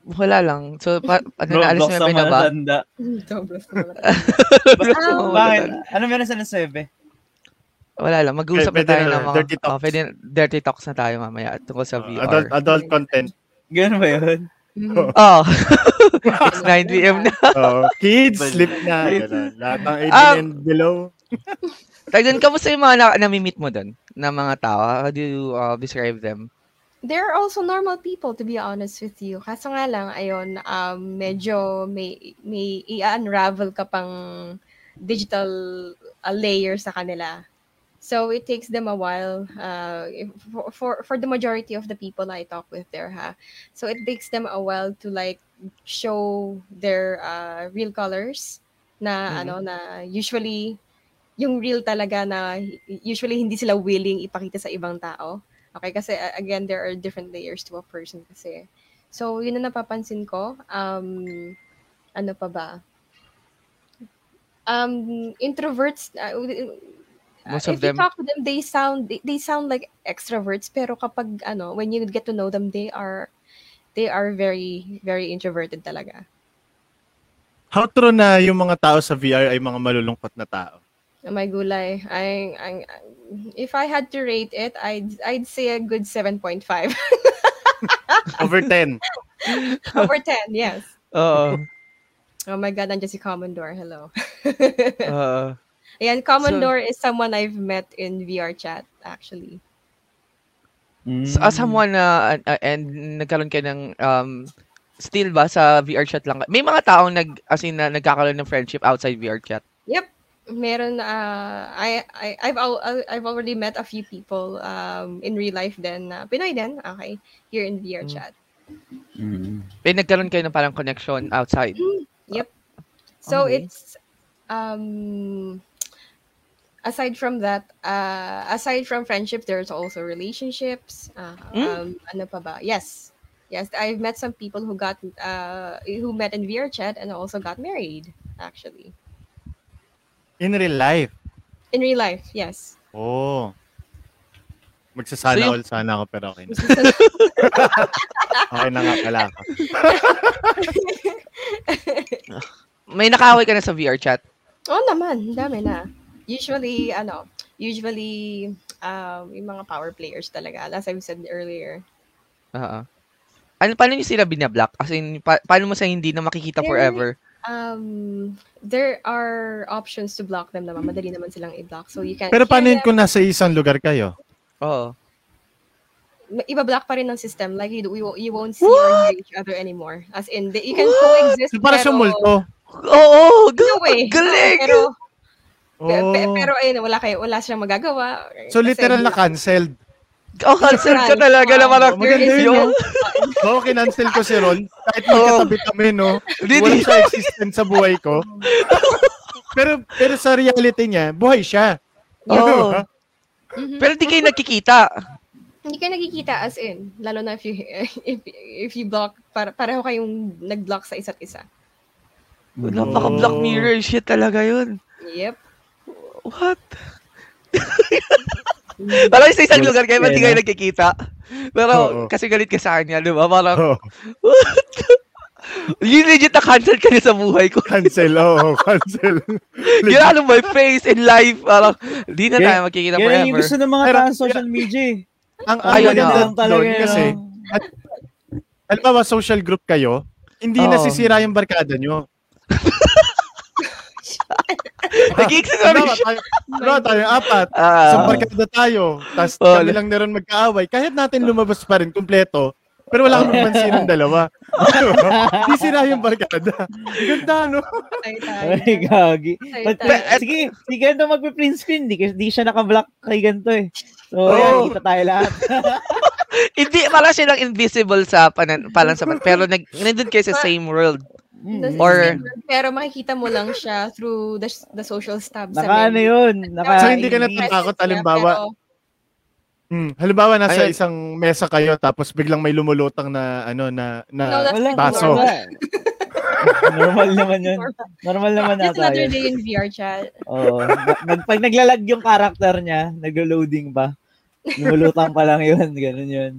Oh, wala lang. So, pa, ano, Roblox naalis mo yung pinaba? Doblos na. Oo, Bakit? Ano meron sa nasebe? Wala lang. Mag-uusap na Pwede tayo na, ng mga... dirty talks. Oh, pwede, dirty talks na tayo mamaya tungkol sa Uh, VR. adult, adult content. Ganun ba yun? Mhm. Oh. It's 9 p.m. na. Oh, kids, sleep na. Ganun. Lahat ng 18 Um, and below. Tagdan, kamusta yung mga na, nami-meet mo doon na mga tao? How do you uh, describe them? They're also normal people to be honest with you. Kaso nga lang ayun, um medyo may may i-unravel ka pang digital uh, layer sa kanila. So it takes them a while uh, for, for for the majority of the people I talk with there ha. So it takes them a while to like show their uh, real colors na Mhm. ano na usually yung real talaga na usually hindi sila willing ipakita sa ibang tao. Okay, kasi uh, again, there are different layers to a person kasi. So, yun na napapansin ko. Um, ano pa ba? Um, introverts, uh, Most if of them. you talk to them, they sound they, they sound like extroverts, pero kapag ano, when you get to know them, they are they are very very introverted talaga. How true na yung mga tao sa VR ay mga malulungkot na tao? Oh my gulay. I, I, if I had to rate it, I'd I'd say a good 7.5 Over 10. over 10. Yes. Oo. Oh my God, nandiyan si Commodore. Hello. Oo. Ayan, Commodore is someone I've met in VR chat, actually. So, as someone na uh, and nagkaroon kayo ng um still ba sa VR chat lang? May mga taong nag as in na nagkakaroon ng friendship outside VR chat. Meron, uh, I, I, I've, al- I've already met a few people um, in real life then, uh, Pinoy din, okay, here in VR Mm. chat. Mm. May nagkaroon kayo ng parang connection outside. So Okay. it's um aside from that, uh aside from friendship, there's also relationships. Uh, Mm. um ano pa ba? Yes. Yes, I've met some people who got uh who met in VR chat and also got married actually. In real life. In real life, yes. Oh. Magsasana So, yung- all sana ako pero okay na. Okay na nga pala ako. May nakaaway ka na sa VR chat? Oo naman, dami na. Usually, ano, usually, um, yung mga power players talaga, as I've said earlier. Oo. Ano, paano nyo sila binablock? As in, pa- paano mo sa hindi na makikita There- forever? Um, there are options to block them naman. Madali naman silang i-block. So, you can... Pero paano yun kung nasa isang lugar kayo? Oo. Iba-block pa rin ng system. Like, you, you, you won't see or hear each other anymore. As in, they, you can coexist, So, para pero... siyang multo. Oo! No way. Galing! Pero, pe- pe- Oh. pero ayun, wala kayo, wala siyang magagawa. So, literal na block. Oh, cancel ka talaga na parang, Oh, maganda yun, Oo, kinancel ko si Ron. Kahit magkatabi kami, no? Hindi, Wala siya existence sa buhay ko. pero pero sa reality niya, buhay siya. Oo. Mhm. Pero di kayo nagkikita. Hindi ka nakikita as in, lalo na if you if, if you block, para, pareho kayong nag-block sa isa't isa. Napaka-Black Mirror shit talaga yun. Yep. What? Parang sa isang lugar kayo, ba't kayo nagkikita? Pero Oo. kasi galit ka sa kanya, di ba? Parang, Oh, yun legit na cancel ka niya sa buhay ko. cancel, oo, cancel. Ginano my face in life. Parang, di na Kaya- tayo magkikita Yan yung forever. gusto ng mga Pero- tao sa social media eh. ang Ayun na. Talaga yun, kasi, no? halimbawa social group kayo, hindi Oo. nasisira yung barkada nyo. Nag-exist Halimbawa, siya. tayo, apat, Ah. isang barkada tayo, tapos Oo. kami lang na rin magkaaway. Kahit natin lumabas pa rin, kumpleto, pero wala kang mapansin ng dalawa. Hindi sira yung barkada. Ganda, no? Ay, gagi. Sige, si ganito magpe-print screen. Di, di siya naka-block kay ganito eh. So, Oo. yan, kita tayo lahat. Hindi, parang silang invisible sa panan, palan sa pero nag, nandun kayo sa same world. Mm. Or- pero makikita mo lang siya through the, the social stab sa Naka ano yun. Naka, So, hindi ka natatakot, halimbawa, pero- Hmm. Halimbawa, nasa Ayun. isang mesa kayo, tapos biglang may lumulutang na, ano, na, No, na that's Wala, baso. Normal naman yun. Normal naman Just nata another yun. day in VR chat. Oo. Nag, pag naglalag yung character niya, naglo-loading pa. Lumulutang pa lang yun. Ganun yun.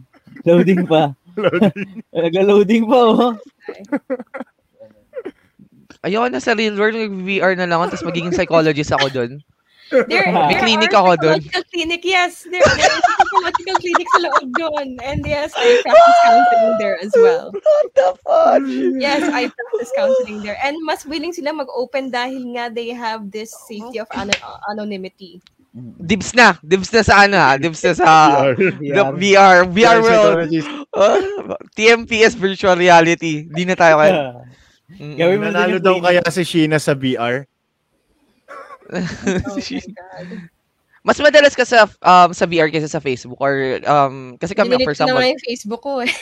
Loading pa. Naglo-loading pa, oh. Ayoko na sa real world, mag-VR na lang ako, tapos magiging psychologist ako dun. There, May there clinic ako dun. psychological clinic, yes. There, there is a psychological clinic sa loob doon. And yes, I practice counseling there as well. What the fuck? Yes, I practice counseling there. And mas willing sila mag-open dahil nga they have this safety of ano- anonymity. Dibs na. Dibs na sa ano ha. Dibs na sa the Yeah. VR. VR world. Uh, TMPS virtual reality. Di na tayo kaya. Mm. Gawin mo Nanalo daw kaya si Sheena sa VR. Oh. Mas madalas ka sa um, sa VR kaysa sa Facebook or um kasi kami Dinelete for example nga yung Facebook ko eh.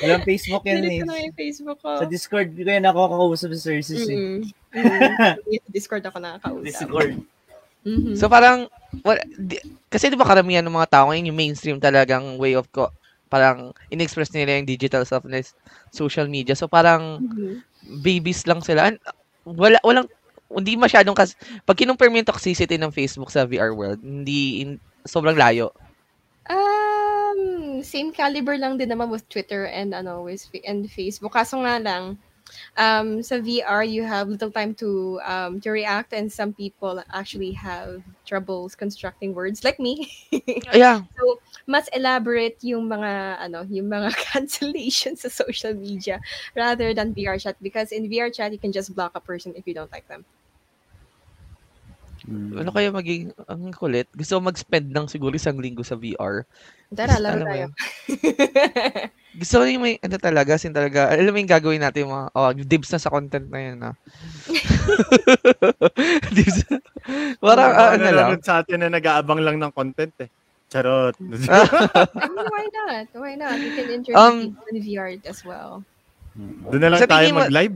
Walang Facebook yan Dinelete eh. nga yung Facebook ko. Sa Discord ko yan ako kakausap sa services eh. Mm. Mm. Discord ako nakakausap. Discord. Mhm. So parang wala, di, kasi 'di ba karamihan ng mga tao ngayon yung mainstream talagang way of ko parang in-express nila yung digital softness social media. So parang Mhm. babies lang sila. Wala walang hindi masyadong kas pag kinumpare mo yung toxicity ng Facebook sa VR world, hindi in, sobrang layo. Um, same caliber lang din naman with Twitter and ano with and Facebook. Kaso nga lang, um, sa VR you have little time to um to react, and some people actually have troubles constructing words, like me. Yeah. Mas elaborate yung mga ano, yung mga cancellations sa social media rather than VR chat because in VR chat you can just block a person if you don't like them. Ano kaya maging ang kulit? Gusto ko mag-spend ng siguro isang linggo sa VR. Tara, laro tayo. Gusto ko yung may ano talaga, sin talaga. Alam mo yung gagawin natin yung mga oh, dibs na sa content na yun, ah. dibs. Parang ah, ano lang. sa atin na nag-aabang lang ng content eh. Charot. I mean, why not? Why not? You can interact Um, in VR as well. Doon na lang Sa tayo mag-live.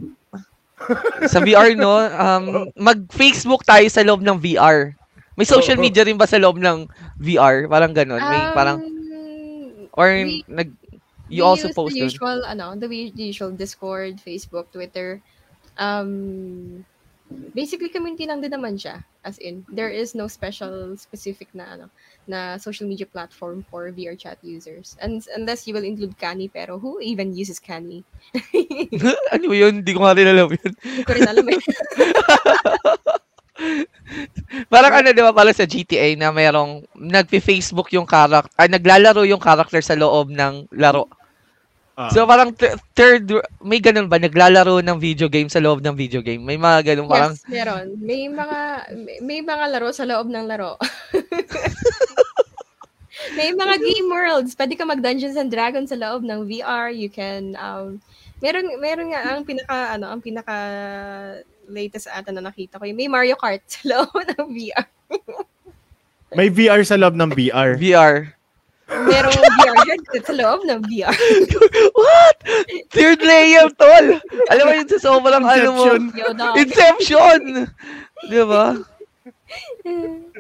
sa VR, no? Um, mag-Facebook tayo sa loob ng VR. May social Oo. media rin ba sa loob ng VR? Parang ganun. May parang, Um, or we- nag, we you also use post the usual, ano, the the usual Discord, Facebook, Twitter. Um, basically, community lang din naman siya. As in, there is no special specific na ano na social media platform for VR chat users. And unless you will include Kani, pero who even uses Kani? ano yun? Hindi ko nga rin alam yun. Hindi ko rin alam eh. Parang ano, di ba, pala sa GTA na merong nagpi-Facebook yung character, ay naglalaro yung character sa loob ng laro. Ah. So parang th- third, may ganun ba? Naglalaro ng video game sa loob ng video game? May mga ganun parang, yes, meron. May mga may, may mga laro sa loob ng laro. may mga game worlds. Pwede ka mag-Dungeons and Dragons sa loob ng VR. You can um meron meron nga ang pinaka ano, ang pinaka latest ata na nakita ko. yung May Mario Kart sa loob ng VR. May VR sa loob ng VR. VR. Merong VR headset sa loob ng VR. What? Third layer, tol! Alam mo yun sa sobrang ano mo. Inception. Inception! Di ba?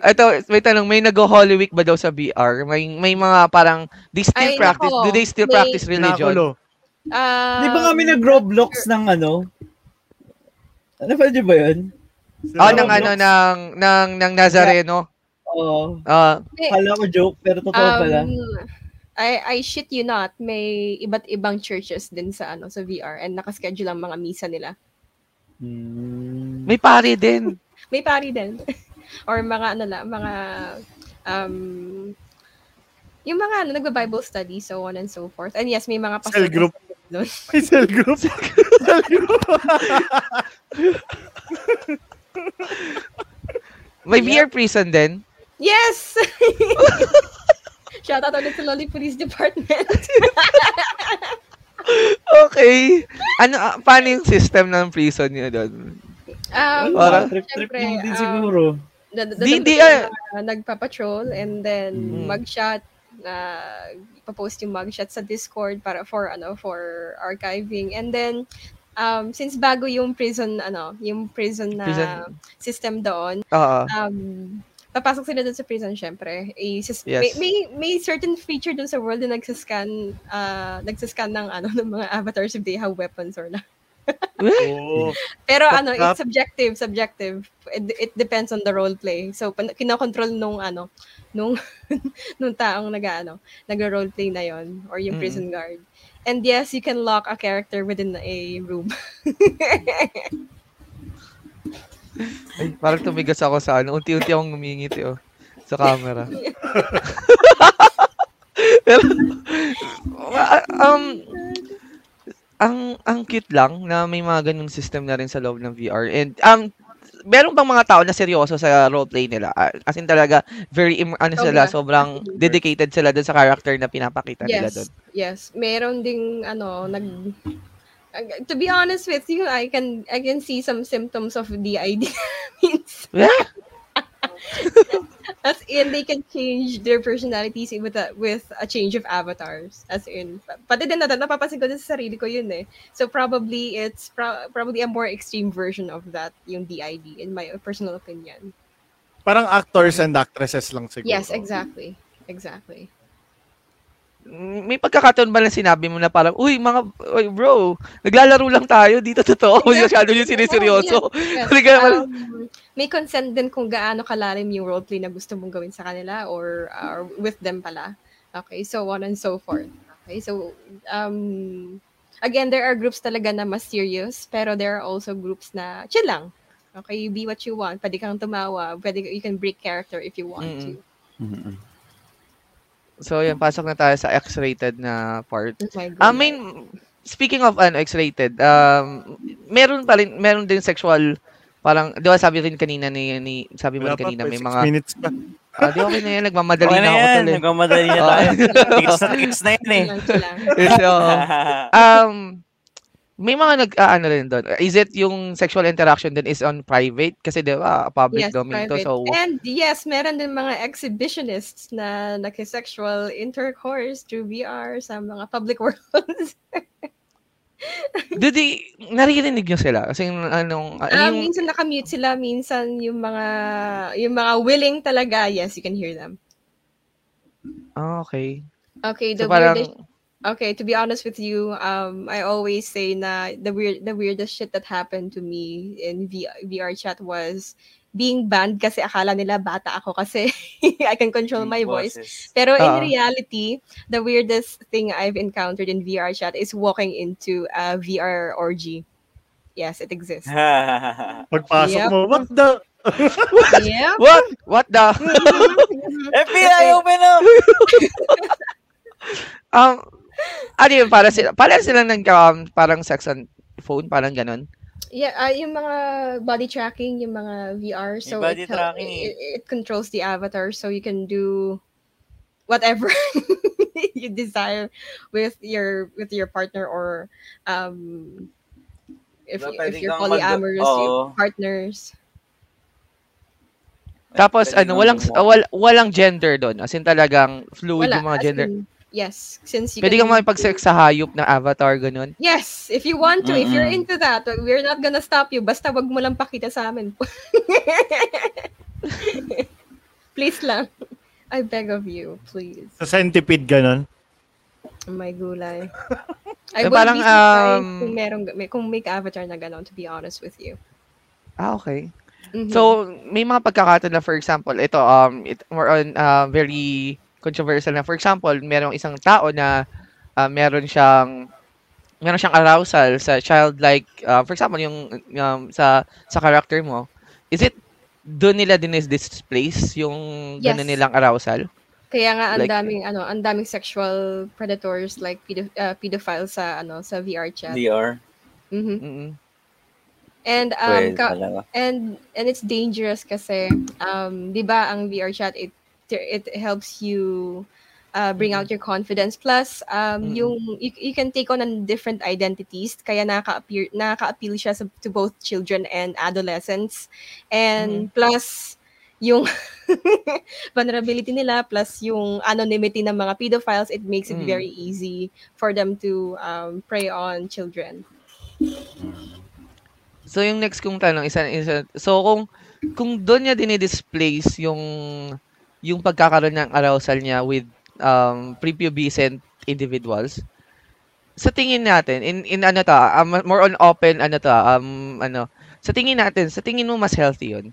Ito, may tanong, may nag-Holy Week ba daw sa VR? May may mga parang, they still Ay, practice, nako. do they still May- practice religion? Nakulo. Um, Di ba kami nag-Roblox ng ano? Ano pa ba yun? Ah, ng ano, ng, ng, ng Nazareno. Oo. Ah, Kala ko joke, pero totoo pala. Um, I, I shit you not, may iba't ibang churches din sa ano sa VR and nakaschedule ang mga misa nila. Hmm. may pare din. May pari din. Or mga ano lang, mga um yung mga ano, nagba-Bible study, so on and so forth. And yes, may mga Cell pastor group. doon. May cell group. cell group. May VR prison din. Yes! Shout out ulit sa Lolly Police Department. Okay. Ano, ah, paano yung system ng prison niyo doon? Um, Para- Trip-trip syempre, lang din um, siguro. Da- da- di, ah. na nagpapatrol and then Mm. mugshot na ipapost yung mugshot sa Discord para for ano for archiving and then um since bago yung prison ano yung prison na Prison. system doon Oo. um papasok sila doon sa prison syempre eh, sis- Yes. may, may may certain feature doon sa world na nagsascan uh, nagsascan ng ano ng mga avatars if they have weapons or not Oo. pero Fuck ano, it's subjective, subjective. It, it depends on the role play. So, kinokontrol nung ano, nung nung taong nag-ano, nagro-role play na 'yon or yung Mm. prison guard. And yes, you can lock a character within a room. Ay, parang tumigas ako sa ano. Unti-unti akong ngumingiti oh. Sa camera. Pero, um, ang ang cute lang na may mga ganung system na rin sa loob ng VR. And um meron bang mga tao na seryoso sa roleplay nila? As in talaga very im- ano sila, Sobra. sobrang dedicated sila dun sa character na pinapakita nila yes. dun. Yes. Meron ding ano, nag Ag- to be honest with you, I can I can see some symptoms of DID. As in, they can change their personalities with a, with a change of avatars. As in, pa- pati din na napapansin ko din sa sarili ko yun eh. So probably it's pro- probably a more extreme version of that, yung DID, in my personal opinion. Parang actors and actresses lang siguro. Yes, exactly. Exactly. May pagkakataon ba na sinabi mo na parang, uy, mga, uy, bro, naglalaro lang tayo, dito totoo. Yeah. Masyado yung siniseryoso. Yes. Talaga, Um, may consent din kung gaano kalalim yung roleplay na gusto mong gawin sa kanila or, or with them pala. Okay, so on and so forth. Okay, so um, again, there are groups talaga na mas serious, pero there are also groups na chill lang. Okay, you be what you want. Pwede kang tumawa. Pwede, you can break character if you want Mm-mm. to. Mm-mm. So, yan, pasok na tayo sa X-rated na part. Oh I goodness. mean, speaking of ano, X-rated, um, meron pa rin, meron din sexual, parang, di ba sabi rin kanina ni, ni sabi mo rin kanina, may mga, minutes pa. ah, di okay na yan, nagmamadali Okay na na ako tuloy. Nagmamadali na tayo. Tickets na tickets na yan eh. So, um, may mga nag, ah, ano rin doon. Is it yung sexual interaction din is on private? Kasi di ba, public yes, domain to. private. So, And yes, meron din mga exhibitionists na nakisexual intercourse through VR sa mga public worlds. they, naririnig nyo sila? Kasi yung, anong, ano Ah, yung, minsan nakamute sila, minsan yung mga yung mga willing talaga, yes, you can hear them. ah, okay. Okay, the So, parang, weirdest Okay, to be honest with you, um, I always say na the weird, the weirdest shit that happened to me in v- VR chat was being banned kasi akala nila bata ako kasi I can control my voice. Pero in Ah. reality, the weirdest thing I've encountered in VR chat is walking into a VR orgy. Yes, it exists. Pagpasok Yep. mo, what the? yeah. What? What the? FBI, open up! um, ano yun, para sila, para sila nag, um, parang sex on phone, parang ganun. Yeah, uh, yung mga body tracking, yung mga VR, so body it, tracking it, it controls the avatar, so you can do whatever you desire with your with your partner or um if Diba, you, if you're mag- polyamorous Oo. yung partners. Tapos, Pwede ano, walang, gumawa. wal, walang gender doon. As in talagang fluid Wala, yung mga as gender. in, yes, since you Pwede kang makipag-sex sa hayop na avatar, ganun. Yes, if you want to, if you're into that, we're not gonna stop you. Basta wag mo lang pakita sa amin. please lang. I beg of you, please. Sa centipede ganon. May gulay. Eh, I would parang, be surprised um, kung merong, may, kung may avatar na gano'n, to be honest with you. Ah, okay. Mhm. So, may mga pagkakataon na, for example, ito, um, it, more on, uh, very controversial na, for example, merong isang tao na, uh, meron siyang, meron siyang arousal sa childlike, uh, for example, yung, um, sa, sa character mo, is it, doon nila din is displace yung gano'n Yes. nilang arousal? Kaya nga ang like- daming ano, ang daming sexual predators like pedo, uh, pedophiles sa ano sa VR chat. VR. Mhm. Mm-mm. And um Pwede ka- and and it's dangerous kasi um 'di ba ang VR chat it it helps you uh, bring out your confidence. Plus um Mm. yung you, you can take on an different identities. Kaya nakaka-appear nakaka-appeal siya sa, to both children and adolescents. And plus yung vulnerability nila plus yung anonymity ng mga pedophiles it makes it Mm. very easy for them to um, prey on children. So yung next kong tanong isa isa so kung kung doon niya dinidisplace yung yung pagkakaroon ng arousal niya with um prepubescent individuals. Sa tingin natin in in ano ta um, more on open ano ta um ano sa tingin natin sa tingin mo mas healthy yun?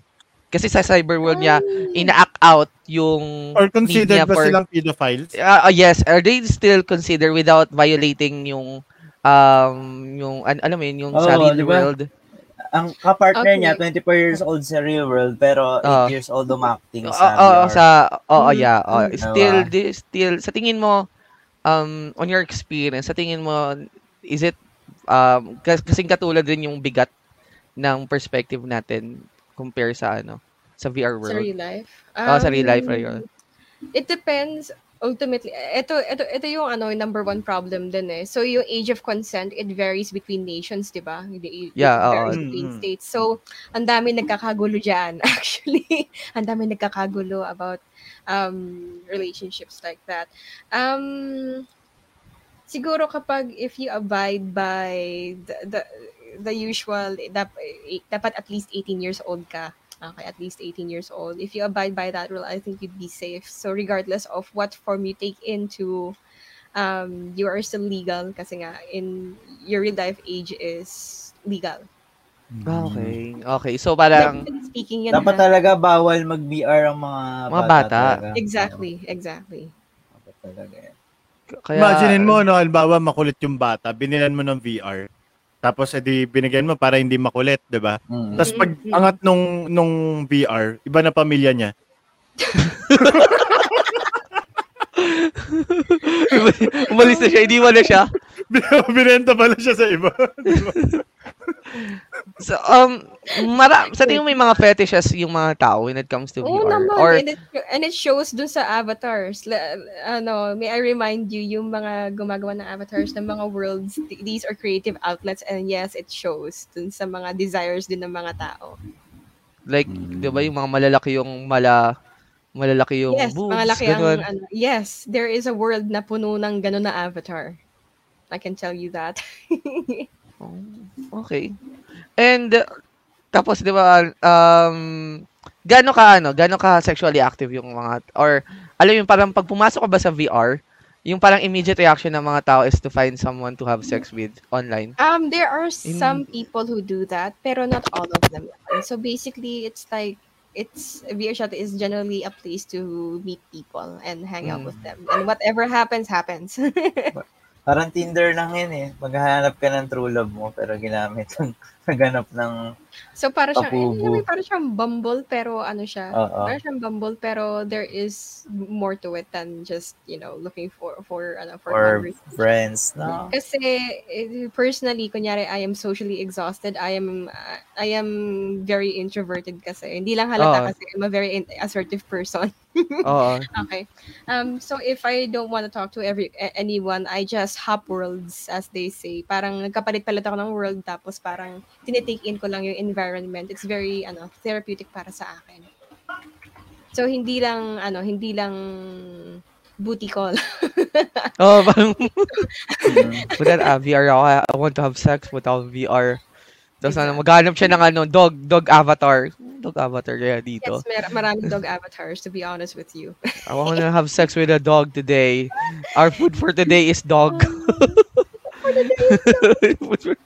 Kasi sa cyberworld niya ina-act out yung Or considered niya ba for- silang pedophiles? Ah, ah, yes, are they still considered without violating yung um yung an, alam mo yun yung sa Oo, real di ba? world Ang kapartner Okay. niya, 24 years old sa real world, pero 8 Ah. years old umacting sa oo, VR. sa oo, Mm, yeah. mm. still Diba? di, still sa tingin mo um on your experience, sa tingin mo is it um kas- kasing katulad din yung bigat ng perspective natin compare sa ano sa VR sa world. real life Oo, sa real life, Um, real. It depends ultimately. Ito ito ito yung ano number one problem din eh. So yung age of consent it varies between nations, 'di ba? It, it Yeah, oo. varies between Mm, states. So ang dami nagkakagulo diyan actually. ang dami nagkakagulo about um relationships like that. Um siguro kapag if you abide by the the, the usual dap, dapat at least 18 years old ka Okay, at least 18 years old. If you abide by that rule, I think you'd be safe. So regardless of what form you take into, um, you are still legal kasi nga in your real life age is legal. Ah, okay. Okay. So parang Technically speaking yan. Dapat ha? talaga bawal mag-VR ang mga, Mga bata. talaga. Exactly, exactly. Dapat talaga yan. kaya Imaginein mo, no, halimbawa makulit yung bata, binilan mo ng VR, tapos edi binigyan mo para hindi makulit, di ba? Mm. Tapos pag Mm-mm. angat nung, nung VR, iba na pamilya niya. umalis na siya, hindi na siya. Binenta pala siya sa iba. So, um, mara, sa tingin mo may mga fetishes yung mga tao when it comes to Oo VR? naman. Or, and, it, and it shows dun sa avatars. La, ano, may I remind you, yung mga gumagawa ng avatars ng mga worlds, th- these are creative outlets and yes, it shows dun sa mga desires din ng mga tao. like, Mm. di ba yung mga malalaki yung mala, malalaki yung yes, boobs, mga laki ang, ganun. ano, yes, there is a world na puno ng ganun na avatar. I can tell you that. Oh, okay. And, uh, tapos, di ba, um, gano'n ka, ano, gano'n ka sexually active yung mga, or, alam yung parang pag pumasok ka ba sa VR, yung parang immediate reaction ng mga tao is to find someone to have sex with online. Um, there are In- some people who do that, pero not all of them. So basically, it's like it's VRChat is generally a place to meet people and hang out with Mm. them, and whatever happens, happens. Parang Tinder lang yun eh. Maghahanap ka ng true love mo pero ginamit ang naghanap ng so para siyang, Papubo. eh, para siyang Bumble, pero ano siya? Oo. Para siyang Bumble, pero there is more to it than just you know looking for for ano for or conversation. friends. No? Kasi eh, personally, kunyari, I am socially exhausted. I am uh, I am very introverted kasi. Hindi lang halata Oo. kasi I'm a very assertive person. Oo. okay. Um so if I don't want to talk to every anyone, I just hop worlds as they say. Parang nagkapalit-palit ako ng world tapos parang tinitake in ko lang yung environment. It's very ano, therapeutic para sa akin. So hindi lang ano, hindi lang booty call. Oh, parang Mm. with that, ah, VR I want to have sex without VR. Tapos ano, Exactly. maghanap siya ng ano, dog, dog avatar. Dog avatar kaya dito. Yes, mer- maraming dog avatars to be honest with you. I want to have sex with a dog today. Our food for today is dog. For-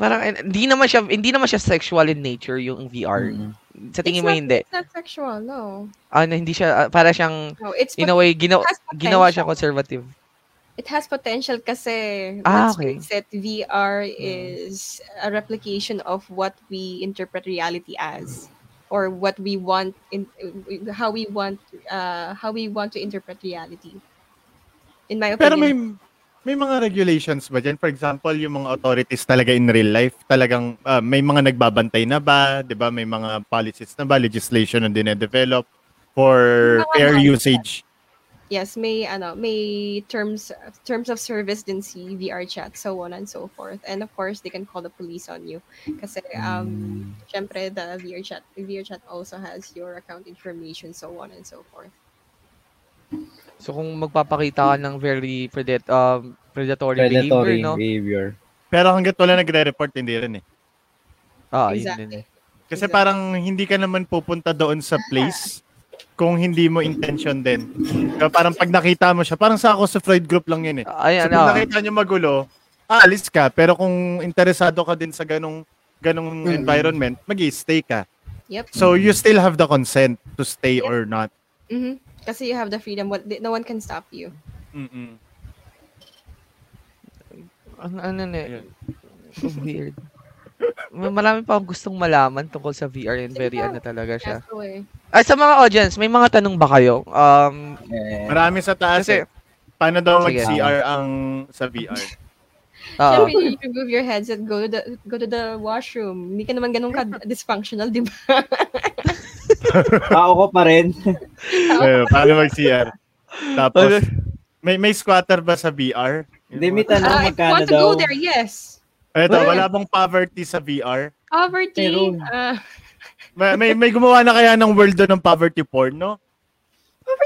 Parang eh, hindi naman siya hindi naman siya sexual in nature yung VR. Mm. Sa tingin It's mo not- hindi. It's not sexual, no. Ano hindi siya ah, para siyang No, it's in a way ginawa ginawa siya conservative. It has potential kasi Ah, okay. it, VR is a replication of what we interpret reality as or what we want in how we want uh how we want to interpret reality. In my Pero may opinion. may mga regulations ba dyan? For example, yung mga authorities talaga in real life, talagang ah, may mga nagbabantay na ba? 'Di ba May mga policies na ba? Legislation na dinedevelop for fair usage? Yes, may ano, may terms terms of service din si VR chat, so on and so forth. And of course, they can call the police on you kasi um syempre the VR chat, the VR chat also has your account information, so on and so forth. So kung magpapakita ka ng very predat um, predatory, Predatory behavior, no? behavior. Pero hangga't wala nagre-report, hindi rin eh. Ah, yun Exactly. din eh. Kasi Exactly. parang hindi ka naman pupunta doon sa place kung hindi mo intention din. Kaya parang pag nakita mo siya, parang sa ako sa Freud group lang yun eh. Ayan, so pag ah. nakita nyo magulo, aalis ka. Pero kung interesado ka din sa ganong, ganong Mm. environment, mag stay ka. Yep. So you still have the consent to stay or not. Mhm. Kasi you have the freedom. No one can stop you. Mm-mm. Ano, ano na Ayun. So weird. Marami pa akong gustong malaman tungkol sa VR and very ano talaga siya. Ay, sa mga audience, may mga tanong ba kayo? Um, Eh, Marami sa taas Kasi- eh. Paano daw mag-CR ang sa VR? ah, Siyempre, you remove your headset, go to the go to the washroom. Hindi ka naman ganun ka dysfunctional, di ba? Tao ko pa rin. Eh, paano mag-CR? Tapos, may may squatter ba sa VR? Hindi, may tanong Ah, if you magkano want to daw. go there, yes. Eto, Well- wala bang poverty sa VR? Poverty. Pero- ah, May, may, may gumawa na kaya ng world doon ng poverty porn, no?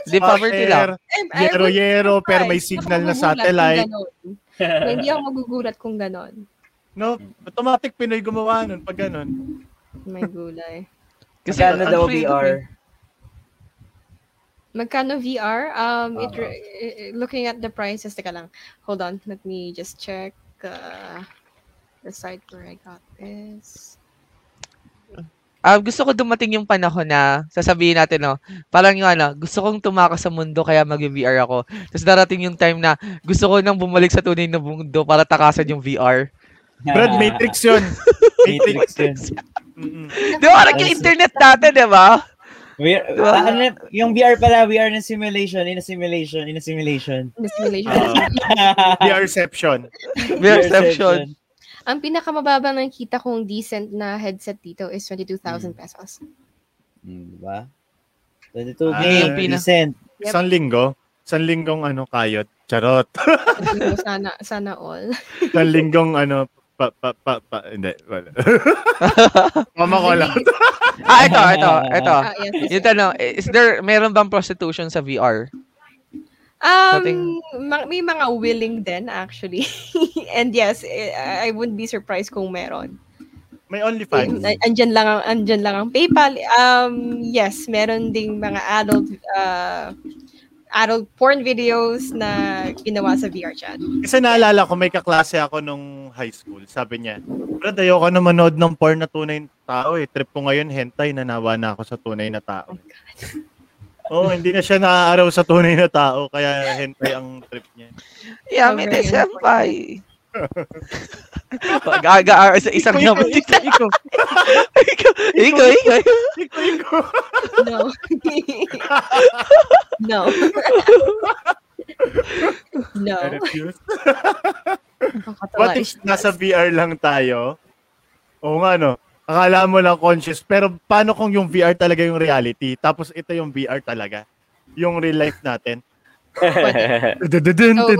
Di poverty lang. Yero-yero, be pero may signal na satellite. ganon. Hindi ako magugulat kung ganon. No? Automatic Pinoy gumawa nun pag ganun. May gulay. Kasi Magkano daw VR? Magkano VR? Um, it, Oo. eh, looking at the prices, teka lang. Hold on, let me just check uh, the site where I got this. Ah, gusto ko dumating yung panahon na sasabihin natin, no, parang yung ano, gusto kong tumakas sa mundo kaya mag-VR ako. Tapos darating yung time na gusto ko nang bumalik sa tunay na mundo para takasan yung VR. Brad, Matrix yun. Matrix yun. Mm-mm. Di ba parang yung internet dati, di ba? VR, Diba? ah, ano, yung VR pala, VR na simulation, in a simulation, in a simulation. The simulation. Ah. VRception. VRception. Ang pinakamababa na kita kong decent na headset dito is 22,000 pesos. Hmm, diba? 22 Ah, yung pina- decent. Yep. Isang linggo. Isang linggong ano, kayot. Charot. Sana, sana all. Isang linggong ano, pa, pa, pa, pa, hindi, wala. Mama ko lang. Ah, ito, ito, ito. Ah, yes, yes, Yung tanong, is there, meron bang prostitution sa VR? Um, ma- may mga willing din actually. And yes, eh, I wouldn't be surprised kung meron. May OnlyFans. An- Andyan lang ang andyan lang ang PayPal. Um, yes, meron ding mga adult uh, adult porn videos na ginawa sa VR chat. Kasi naalala ko, may kaklase ako nung high school. Sabi niya, Brad, ayoko na manood ng porn na tunay na tao eh. Trip ko ngayon, hentai, nanawa na ako sa tunay na tao. Oo, oh, hindi na siya naaaraw sa tunay na tao, kaya hentai ang trip niya. Yami Sobrang senpai. Pag-aga sa isang Iko, naman. iko, iko, Ikaw, ikaw, ikaw. iko, iko. No. no. no. I refuse. Nakakatawa What if nasa VR lang tayo? Oo nga, no? Akala mo lang conscious. Pero paano kung yung VR talaga yung reality? Tapos ito yung VR talaga? Yung real life natin? Oh.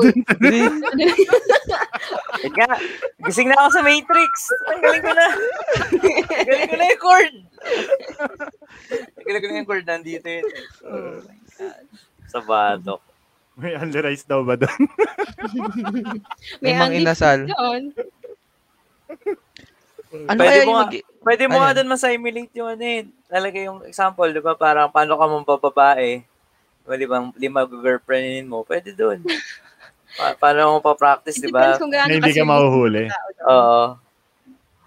Teka, gising na ako sa Matrix. Tanggalin ko na. Tanggalin ko na yung cord. Tanggalin ko na yung cord. Nandito yun. Oh my God. Sa batok. May unrealized daw ba doon? May mga Andy inasal. doon. Ano Pwede kaya yung mag- Pwede mo Ano nga doon ma-simulate yung ano eh. Talaga yung example, di ba? Parang paano ka mong bababae. Diba, limang, lima girlfriendin mo. Pwede doon. Pa- paano mo pa-practice, di ba? hindi ka mahuhuli. Oo.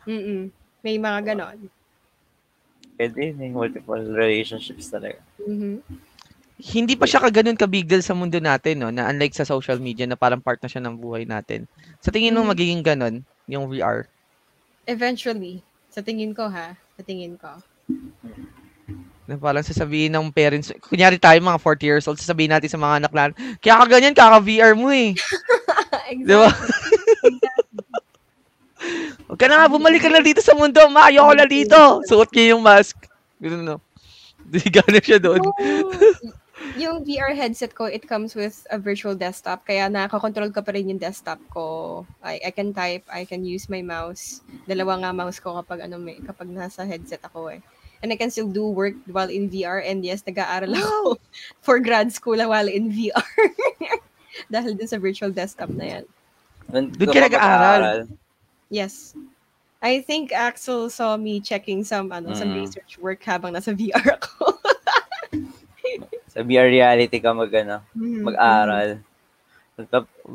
Mm-mm. May mga ganon. Pwede yun eh. Multiple relationships talaga. Mhm. hindi pa siya kaganon ka big deal sa mundo natin, no? Na unlike sa social media na parang part na siya ng buhay natin. Sa tingin mo Mm. magiging ganon yung VR? Eventually. Sa tingin ko ha. Sa tingin ko. Na parang sasabihin ng parents, kunyari tayo mga 40 years old, sasabihin natin sa mga anak na, kaya ka ganyan, kaka-VR mo eh. exactly. Di ba? Huwag ka na nga, bumalik ka na dito sa mundo, ma, ayoko na dito. Suot niya yung mask. Ganun no. Di gano'n siya doon. yung VR headset ko, it comes with a virtual desktop. Kaya nakakontrol ko pa rin yung desktop ko. I, I can type, I can use my mouse. Dalawa nga mouse ko kapag ano may kapag nasa headset ako eh. And I can still do work while in VR. And yes, nag-aaral ako for grad school while in VR. Dahil dun sa virtual desktop na yan. Doon ka nag-aaral? Yes. I think Axel saw me checking some ano some Mm. research work habang nasa VR ako. Sa VR reality ka mag, ano, Mhm. mag-aral.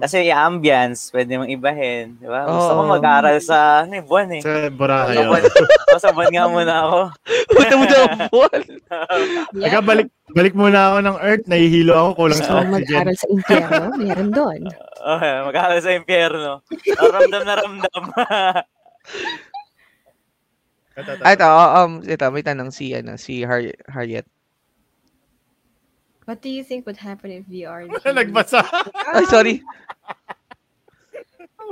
Kasi yung ambience, pwede mong ibahin. Di ba? Gusto ko Oo. mag-aral sa ano, buwan eh. Sa Boracay. Sa oh. buwan, nga muna ako. Punta mo daw buwan. Yeah. Teka, balik, balik muna ako ng Earth. Nahihilo ako. Kulang So, sa oxygen. mag-aral sa impyerno, meron doon. Okay, mag-aaral sa impyerno. Ramdam na ramdam. Ay, ito, um, ito, may tanong si, ano, si Har- Harriet. What do you think would happen if VR? Nagbasa. Ay, sorry.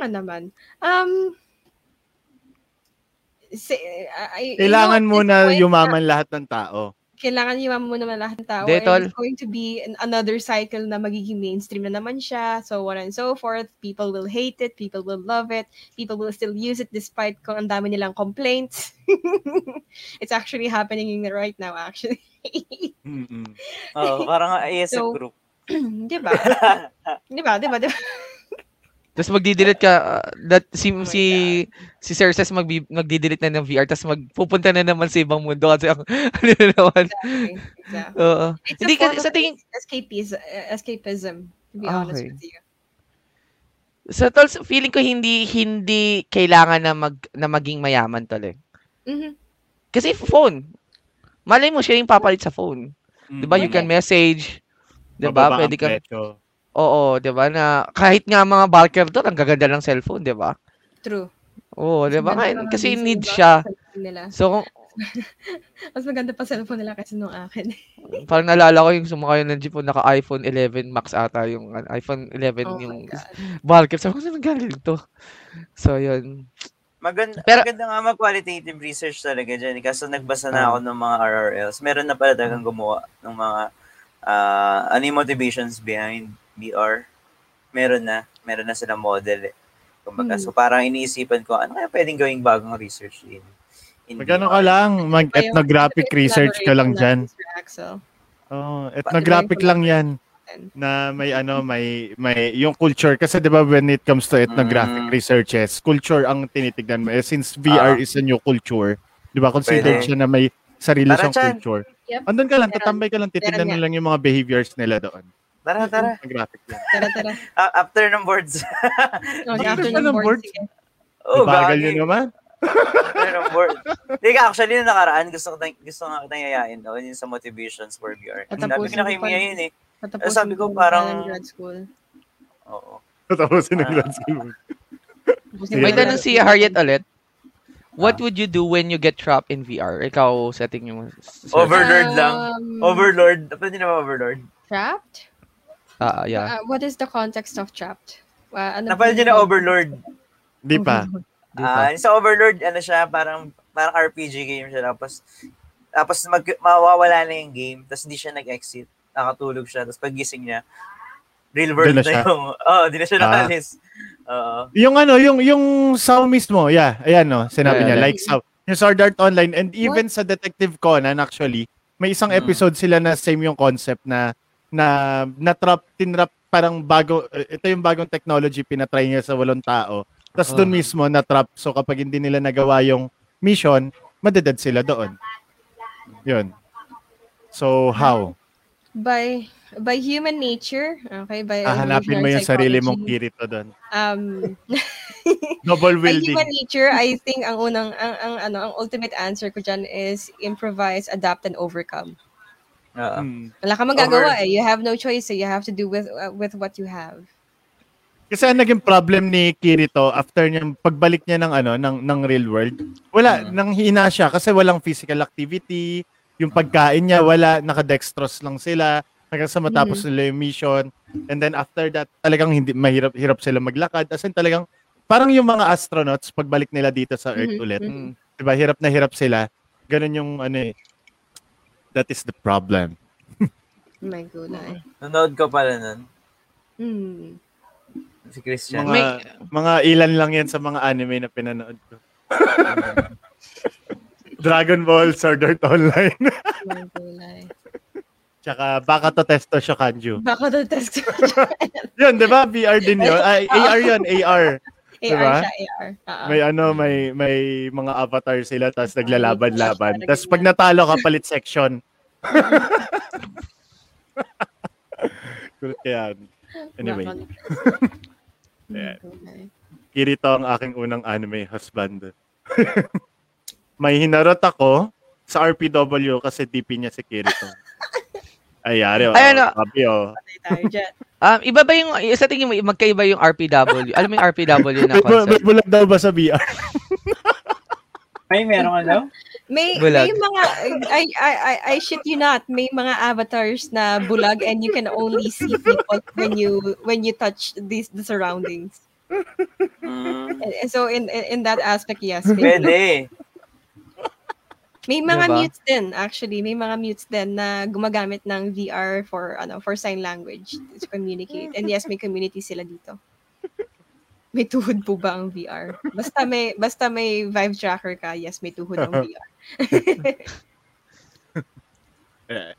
Nga naman. Um, si, I, Kailangan you know, mo na yumaman lahat ng tao. Kailangan yumaman mo naman lahat ng tao. Hindi, and tol. it's going to be an- another cycle na magiging mainstream na naman siya. So on and so forth. People will hate it. People will love it. People will still use it despite kung ang dami nilang complaints. it's actually happening right now, actually. Mm-mm. Oo, parang ASF So, group. di ba? Di ba? Di ba? Di ba? Tapos magdidelete ka, uh, that, si, Oh si, si Sir Ses magbi, magdidelete na ng VR, tapos magpupunta na naman sa ibang mundo kasi ang, ano na naman. Exactly. Exactly. Oo. It's Hindi a sa tingin, escapism, escapism to be honest Okay. with you. sa tol, feeling ko hindi, hindi kailangan na mag, na maging mayaman tol eh. Mhm. Kasi phone. Malay mo siya yung papalit sa phone. 'Di ba? You can message. 'Di ba? Pwede ka presyo. Oo, 'di ba? Na kahit nga mga barker doon, ang gaganda ng cellphone, 'di ba? True. Oo, 'di ba? Kasi need siya. So, kung, Mas maganda pa cellphone nila kasi nung akin. parang naalala ko yung sumakay ng jeep naka iPhone 11 Max ata yung ano, iPhone 11 oh yung barker. Sabi ko, saan galing to? So, yun. Maganda, Pero- maganda nga mag-qualitative research talaga dyan. Kaso nagbasa na ako ng mga RRLs. Meron na pala talagang gumawa ng mga ah, ano yung motivations behind VR. Meron na. Meron na silang model eh. Kumbaga, Hmm. so parang iniisipan ko, ano kaya pwedeng gawing bagong research in, in Magano ka lang, ito yung research ka lang dyan. Oh, ethnographic lang yan na may ano may may yung culture kasi 'di ba when it comes to ethnographic Mm. researches culture ang tinitignan mo eh, since VR Ah. is a new culture 'di ba considered Pwede. siya na may sarili Tara siyang culture Yep. andun ka lang tatambay ka lang titignan mo lang yung mga behaviors nila doon Tara, tara. Graphic yan. Tara, tara. A- after ng boards. Oh, Bakit after ng ng board, board? sige. oh, Bagal yun naman. After ng board. Hindi ka, actually, nung nakaraan, gusto ko gusto nga kitang yayain daw, yun sa motivations for VR. Sabi Patapusin ko na kay Mia yun. yun eh. Patapusin sabi ko parang- ng grad school. Oo. Tapusin ng Ah. grad school. May ng tanong si. Harriet ulit. What Ah. would you do when you get trapped in VR? Ikaw setting yung Overlord lang. Um, Overlord. Pwede na ba overlord? Trapped? Ah, yeah. Uh, what is the context of trapped? Uh, ano Napanood nyo na overlord. Di pa. Ah, sa overlord, ano siya, parang parang RPG game siya. Tapos, tapos mag, mawawala na yung game. Tapos hindi siya nag-exit. Nakatulog siya. Tapos pagising niya, real world na, na yung, oh, di na siya Ah. nakalis. Oo. Yung ano, yung yung Saw mismo, yeah, ayan no, sinabi Yeah, niya, yeah. like Saw. Yung Sword Art Online, and even sa Detective Conan actually, may isang Mm. episode sila na same yung concept na na na-trap, tinrap parang bago, eh, ito yung bagong technology, pinatry niya sa walong tao. Tapos doon Oh. mismo na-trap. So kapag hindi nila nagawa yung mission, madedad sila doon. Yun. So how? By by human nature, okay, by Hahanapin mo evolutionary yung sarili mong kirito doon. Um, Double by wielding. human nature, I think ang unang ang, ang ano, ang ultimate answer ko diyan is improvise, adapt and overcome. Oo. Hmm. Wala ka magagawa eh. You have no choice. Eh. You have to do with uh, with what you have. Kasi ang naging problem ni Kirito after niyang pagbalik niya ng ano ng ng real world, wala Mm. nang hina siya kasi walang physical activity, yung pagkain niya wala, nakadextrose lang sila hanggang sa matapos nila yung mission. And then after that, talagang hindi mahirap hirap sila maglakad. As in talagang parang yung mga astronauts pagbalik nila dito sa Earth Mhm, ulit, Mm. 'di ba? Hirap na hirap sila. Ganun yung ano eh. That is the problem. My gulay. Nanood ko pala nun. Hmm. Si Christian. Mga May- mga ilan lang 'yan sa mga anime na pinanood ko. Dragon Ball, Sword Art Online. Tsaka baka to testo Shokanju. Baka the test ko. Yun, di ba? VR din yun. Ay, AR yun, AR. AR Diba? siya, AR. Oo. May ano, may may mga avatar sila tapos naglalaban-laban. Tapos pag natalo ka, palit section. Kulit kaya. Anyway, gulay. Kirito ang aking unang anime husband. may hinarot ako sa RPW kasi DP niya si Kirito. Ay, yari. Oh, Ay, ano? Oh. Patay tayo dyan. Um, iba ba yung, sa tingin mo, magkaiba yung RPW? Alam mo yung RPW na May, bu- may concept? bulag daw ba sa VR? May meron ka daw? May Bulag. may mga I, I I I shit you not, may mga avatars na bulag and you can only see people when you when you touch these the surroundings. Mm, And, and so in, in in that aspect, yes. Pwede. May mga Diba? mutes din actually, may mga mutes din na gumagamit ng VR for ano for sign language to communicate. And yes, may community sila dito. May tuhod po ba ang VR? Basta may basta may vibe tracker ka, yes, may tuhod ang VR. Yeah.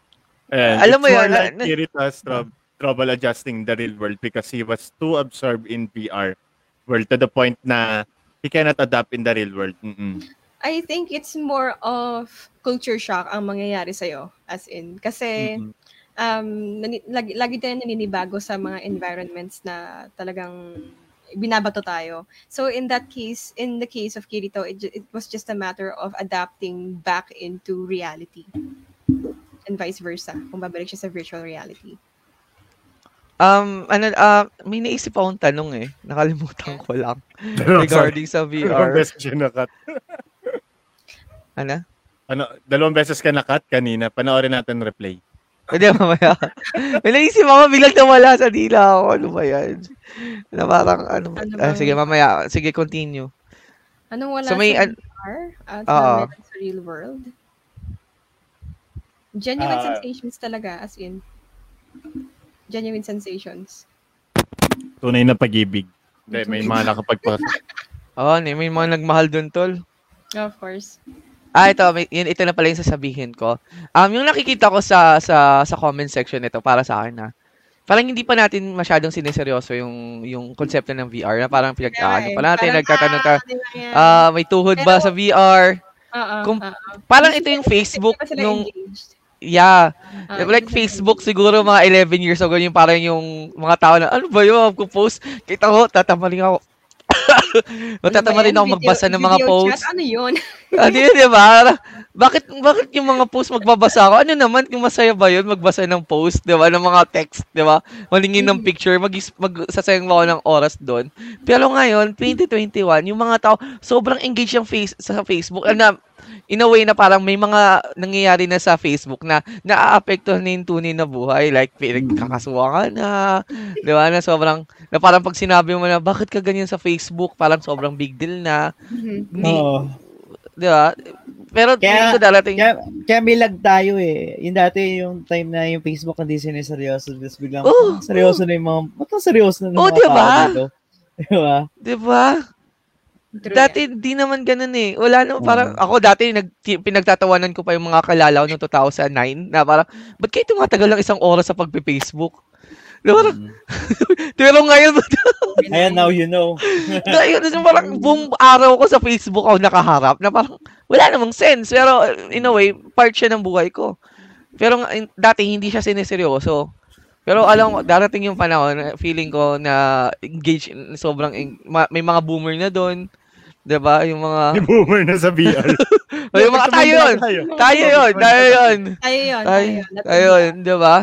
And Alam mo yun, like troub- trouble adjusting the real world because he was too absorbed in VR world to the point na he cannot adapt in the real world. Mm-mm. I think it's more of culture shock ang mangyayari sa'yo. As in, kasi Mm-mm. um, nani- lagi, lagi tayo naninibago sa mga environments na talagang binabato tayo. So in that case, in the case of Kirito, it, it was just a matter of adapting back into reality. And vice versa, kung babalik siya sa virtual reality. Um, ano, ah, may naisip akong tanong eh. Nakalimutan ko lang. Regarding sa VR. nakat. Ano? Ano, dalawang beses ka nakat kanina. Panoorin natin replay. Pwede mamaya. May naisip ako, biglang nawala sa dila ako. Ano ba yan? Na parang, ano, ba- Ano ah, sige, mamaya. Sige, continue. Anong wala So may, sa an- VR at Oo. uh, sa real world? Genuine Ah. sensations talaga, as in. Genuine sensations. Tunay na pag-ibig. Hindi, may mga nakapagpas. oh, may may mga nagmahal dun, tol. Of course. Ah, ito, yun, ito na pala yung sasabihin ko. Um, yung nakikita ko sa sa sa comment section nito para sa akin na parang hindi pa natin masyadong sineseryoso yung yung konsepto ng VR na parang pinag ano pa natin nagtatanong ka ah may tuhod ba sa VR Oo, kung- oo. parang ito yung Facebook nung engaged. yeah. Ah, like Facebook siguro mga 11 years ago yung parang yung mga tao na ano ba yun magpo-post kita ko tatamaling ako Matatama rin ako magbasa ng mga video posts. Chat, ano yun? ano yun, di ba? Bakit, bakit yung mga post magbabasa ako? Ano naman, kung masaya ba yun, magbasa ng post, di ba? Ng mga text, di ba? Malingin ng picture, mag, magsasayang ako ng oras doon. Pero ngayon, 2021, yung mga tao, sobrang engaged yung face, sa Facebook. Na, in a way na parang may mga nangyayari na sa Facebook na naaapektuhan na yung tunay na buhay. Like, pinagkakasuwa ka na, di ba? Na sobrang, na parang pag sinabi mo na, bakit ka ganyan sa Facebook? Parang sobrang big deal na. Hindi, Oo. di ba? Pero Kaya- ko darating, Kaya, kaya may lag tayo eh. Yung dati, yung time na yung Facebook hindi siniseryoso, tapos biglang, Oh, oh, seryoso na yung mga, ba't seryoso na ng Oh, mga diba? tao dito? Diba? di ba? True Dati di naman ganun eh. Wala no, parang Oo. ako dati nag pinagtatawanan ko pa yung mga kalalaw noong 2009 na parang ba't kayo tumatagal lang isang oras sa pagpe-Facebook? Di ba? Parang, Mm. pero ngayon, Ayan, now you know. yung parang buong araw ko sa Facebook ako nakaharap na parang wala namang sense. Pero in a way, part siya ng buhay ko. Pero dati hindi siya sineseryoso. Pero alam mo, darating yung panahon, na feeling ko na engage, sobrang, may mga boomer na doon. 'Di ba Yung mga, Yung boomer na sa VR. yung mga tayo yun. Tayo. Tayo yun, tayo yun. Tayo yun. Tayo, yun. That's tayo yun, di ba?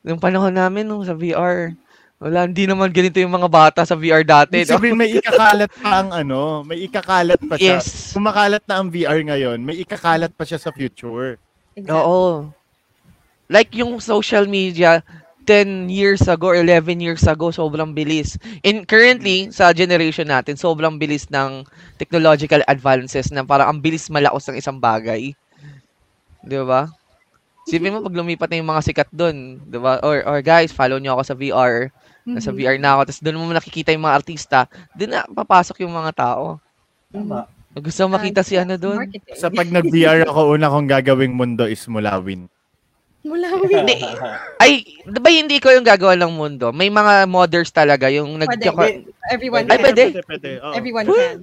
Yung panahon namin nung sa VR, wala, hindi naman ganito yung mga bata sa VR dati. Ibig No? sabihin, may ikakalat pa ang ano, may ikakalat pa siya. Yes. Kung makalat na ang VR ngayon, may ikakalat pa siya sa future. Exactly. Oo. Like yung social media, 10 years ago or 11 years ago, sobrang bilis. And currently, sa generation natin, sobrang bilis ng technological advances na parang ang bilis malaos ng isang bagay. Di ba? Sipin mo pag lumipat na yung mga sikat doon, di ba? Or, or guys, follow nyo ako sa VR. Nasa Mhm. VR na ako. Tapos doon mo nakikita yung mga artista. Doon na papasok yung mga tao. Tama. Gusto mo makita si ano doon? Sa pag nag-VR ako, una kong gagawing mundo is Mulawin. Mula Hindi. Ay, di ba hindi ko yung gagawa ng mundo? May mga modders talaga yung nag... Pwede. Everyone Ay, can. pwede. Pwede, pwede. oo. Everyone can.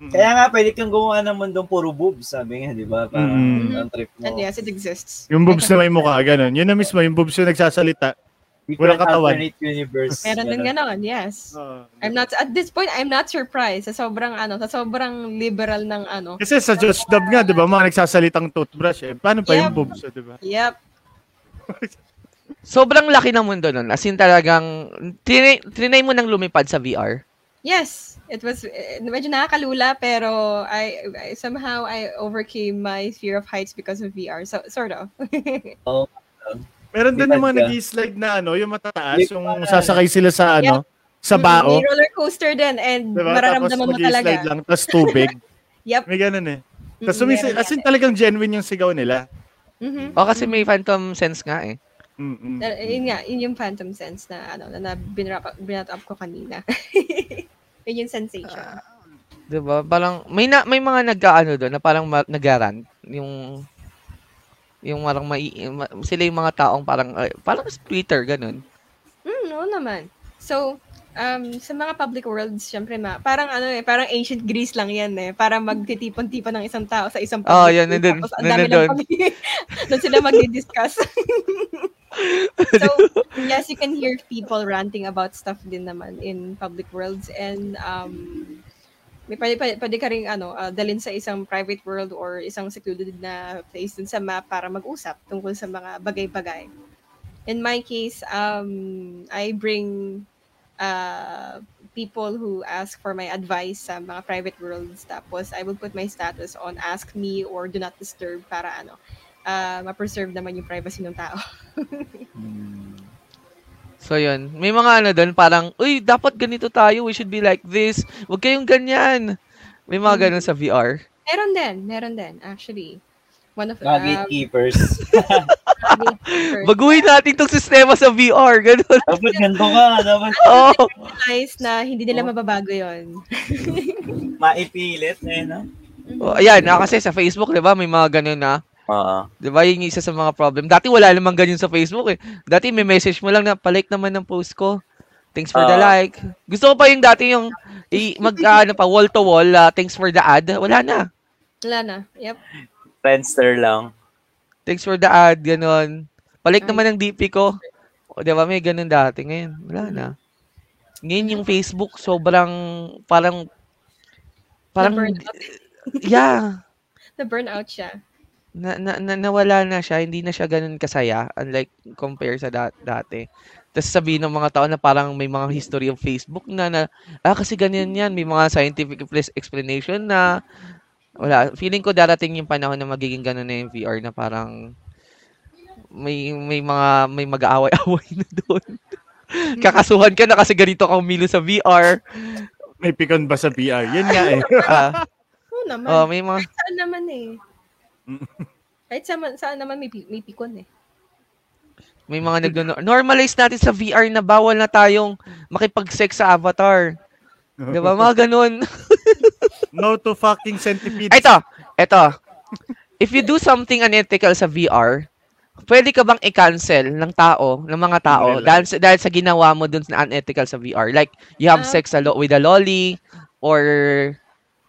Mm. Kaya nga, pwede kang gumawa ng mundong puro boobs, sabi nga, di ba? Parang Mm. ang trip mo. And yes, it exists. Yung boobs na may mukha, ganun. Yun na mismo, yung boobs yung nagsasalita. Different walang katawan. universe. Meron din Ganun. ganon, yes. Oo. I'm not, at this point, I'm not surprised sa sobrang, ano, sa sobrang liberal ng, ano. Kasi sa Josh Dub nga, di ba, mga nagsasalitang toothbrush eh. Paano pa yung Yep. boobs, eh, di ba? Yep. Sobrang laki ng mundo nun. As in talagang, trinay, trinay mo nang lumipad sa VR. Yes, it was eh, medyo nakakalula pero I, I somehow I overcame my fear of heights because of VR. So sort of. Meron din yung mga Lipad ka. nag-slide na ano, yung matataas, Lipad. yung sasakay sila sa ano, sa bao. May roller coaster din and Diba? Tapos mararamdaman mo talaga. mag-slide lang, tapos tubig. Yep. May ganun eh. Tapos Mm, sumisi, meron as in talagang genuine yung sigaw nila. Mhm. O kasi may phantom sense nga eh. Mm-mm. Uh, yun nga, yun yung phantom sense na ano na, na binrap, binat up ko kanina. yun yung sensation. 'Di ba? Parang may na, may mga nag-aano doon na parang ma- nag-rant yung yung parang mai, ma- sila yung mga taong parang uh, parang splitter ganun. Mm, oo naman. So, um, sa mga public worlds, syempre, ma, parang ano eh, parang ancient Greece lang yan eh. Para magtitipon-tipon ng isang tao sa isang public Oh, yan, nandun- tapos ang dami nandun. ng pami- Doon sila magdi-discuss. so, yes, you can hear people ranting about stuff din naman in public worlds and um, may pwede, pwede, pwede ka rin ano, ah, dalhin sa isang private world or isang secluded na place dun sa map para mag-usap tungkol sa mga bagay-bagay. In my case, um, I bring uh, people who ask for my advice sa mga private worlds. Tapos, I will put my status on ask me or do not disturb para ano, uh, ma-preserve naman yung privacy ng tao. Hmm. So yun, may mga ano doon parang, uy, dapat ganito tayo, we should be like this. Huwag kayong ganyan. May mga ganun sa VR. meron din, meron din, actually. One of Mga uh, gatekeepers. gatekeepers. Baguhin natin tong sistema sa VR, ganun. Dapat ganito ka. Dapat Oh, realize na hindi nila mababago yon. maipilit. Eh, no? oh ayan, ah, kasi sa Facebook, 'di ba, may mga ganun na. Oo. 'Di ba? Yun yung isa sa mga problem. Dati wala namang ganyan sa Facebook eh. Dati may message mo lang na palike naman ng post ko. Thanks for the Ah. like. Gusto ko pa yung dati yung i- mag ah, ano pa wall to wall, ah, thanks for the ad. Wala na. Wala na. Yep. Friendster lang. Thanks for the ad, ganon. Balik Ay. naman ng DP ko. O, di ba, may ganun dati. Ngayon, wala na. Ngayon yung Facebook, sobrang, parang, parang, yeah, Na-burnout siya. na, na, na, nawala na siya. Hindi na siya ganun kasaya, unlike compare sa dat, dati. Tapos sabihin ng mga tao na parang may mga history of Facebook na, na ah, kasi ganyan yan. May mga scientific explanation na, wala. Feeling ko darating yung panahon na magiging ganun na yung VR na parang, may may mga may mag-aaway-away na doon. Kakasuhan ka na kasi ganito ka umilo sa VR. May pikon ba sa VR? Yun nga eh. Ah, Oo naman. oh, may mga Saan naman eh. Mm. Kahit saan, saan naman may, may pikon eh. may mga nag normalize natin sa VR na bawal na tayong makipag-sex sa avatar. 'Di ba? Mga ganun. no to fucking centipede. Ito, ito. If you do something unethical sa VR, pwede ka bang i-cancel ng tao, ng mga tao dahil sa, dahil sa ginawa mo dun na unethical sa VR? Like, you have Ah. sex a lo- with a lolly or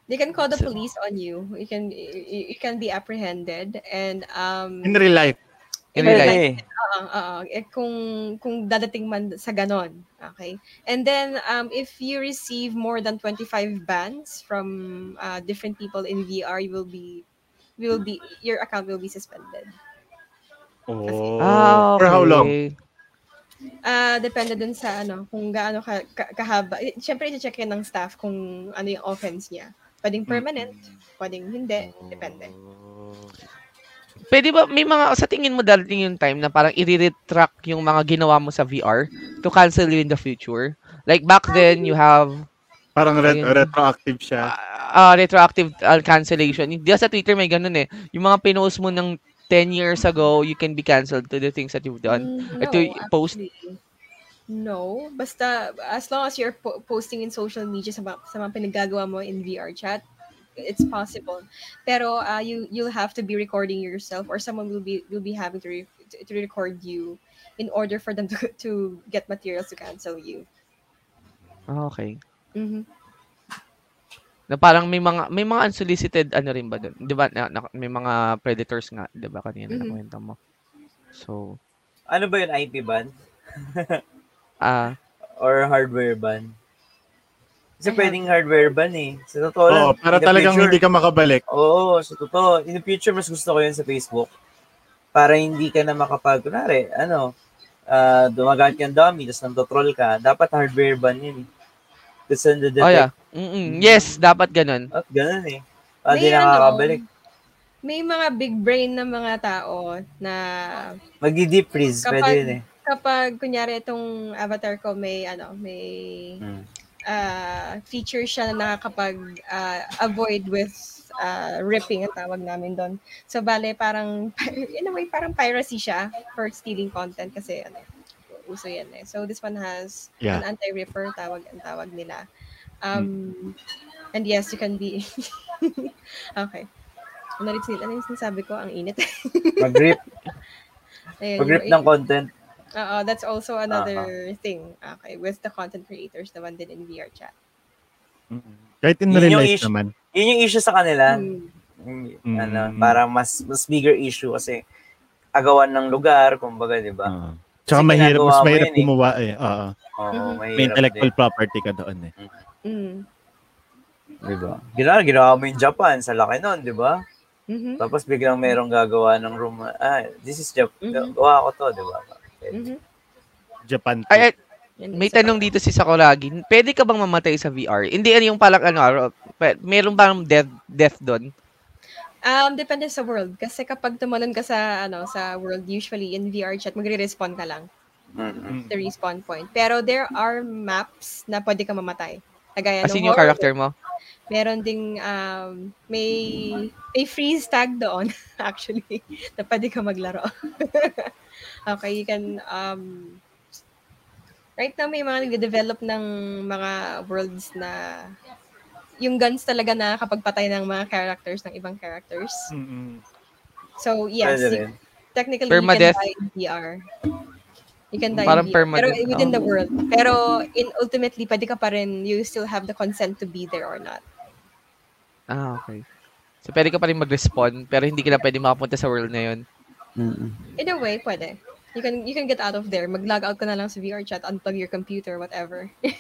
They can call the police on you. You can you, you can be apprehended and um In real life. in real life. Pwede. Oo, oo. Eh, kung kung dadating man sa ganon. Okay? And then um if you receive more than 25 bans from uh, different people in VR, you will be you will be your account will be suspended. Oh. Ah, For how long? okay. Ah, depende dun sa ano, kung gaano ka, ka- kahaba. Eh, Siyempre, i-check yan ng staff kung ano yung offense niya. Pwedeng permanent, pwedeng hindi, depende. Pwede ba, may mga, sa tingin mo darating yung time na parang i-retract yung mga ginawa mo sa VR to cancel you in the future? Like back then, you have Parang Ayun. retroactive siya. uh, retroactive uh, cancellation. Hindi sa Twitter may ganun eh. Yung mga pinost mo ng 10 years ago, you can be canceled to the things that you've done. Ito y- post-. No, basta as long as you're po- posting in social media sa, mga- sa mga pinagagawa mo in VR chat, it's possible. Pero uh, you you'll have to be recording yourself or someone will be will be having to re- to record you in order for them to to get materials to cancel you. Okay. Mhm. Na parang may mga may mga unsolicited ano rin ba doon? 'Di ba? Na, na- may mga predators nga, 'di ba kanina Mhm. na kwento mo. So, Ano ba yun, IP ban? ah Or hardware ban? Kasi pwedeng hardware ban eh. Sa totoo lang. Oo, para in the talagang future- hindi ka makabalik. Oo, sa totoo. In the future, mas gusto ko yun sa Facebook. Para hindi ka na makapag, kunwari, ano, uh, dumagat kang dummy, tapos nandotroll ka, dapat hardware ban yun. eh. Kasi oh yeah. Mm-mm. Yes, dapat ganun. At ganun eh. Para di May ano, nakakabalik. May mga big brain na mga tao na Magdi-deep freeze, Kapag- pwede yun eh. kapag kunyari itong avatar ko may ano, may Hmm. Uh, feature siya na nakakapag uh, avoid with uh, ripping ang tawag namin doon. So bale parang in a way parang piracy siya for stealing content kasi ano uso yan eh. So this one has Yeah. an anti-ripper tawag ang tawag nila. Um and yes, you can be Okay. Ano rin sin- ano yung sinasabi ko? Ang init. Mag-rip. Mag-rip ng content. Oo, that's also another thing. Okay, with the content creators naman din in VR chat. Kahit in real life issue. naman. Yun yung issue sa kanila. Mm. Mm, Mm. Ano, para mas mas bigger issue kasi agawan ng lugar, kumbaga, di ba? Oo. Tsaka Kasi mahirap, mas mahirap yun eh. gumawa eh. Oo. Oo, Mhm. mahirap May intellectual din, property ka doon eh. Mm. di ba? Ginawa, ginawa mo yung Japan, sa laki nun, di ba? Mhm. Tapos biglang merong gagawa ng room, ah, this is Japan, Mhm. gawa ko to, di ba? Mhm. Japan. Ay, ay, may tanong dito si Sakuragi. Pwede ka bang mamatay sa VR? Hindi ano yung parang ano, pe- meron bang death death doon? Um, depende sa world. Kasi kapag tumalon ka sa, ano, sa world, usually in VR chat, magre-respawn ka lang. Mm-mm. The respawn point. Pero there are maps na pwede ka mamatay. Kagaya As ng in yung character mo? Meron ding, um, may, may freeze tag doon, actually, na pwede ka maglaro. okay, you can, um, right now may mga nagde-develop ng mga worlds na yung guns talaga na kapag patay ng mga characters, ng ibang characters. Mm-mm. So, yes, you- technically Permadeath? you can die in VR. You can die Parang in VR. Pero within oh. the world. Pero in ultimately, pwede ka pa rin, you still have the consent to be there or not. Ah, okay. So, pwede ka pa rin mag-respawn, pero hindi ka na pwede makapunta sa world na yun. Mm-mm. In a way, pwede. You can you can get out of there. Mag-log out ka na lang sa VR chat, unplug your computer, whatever.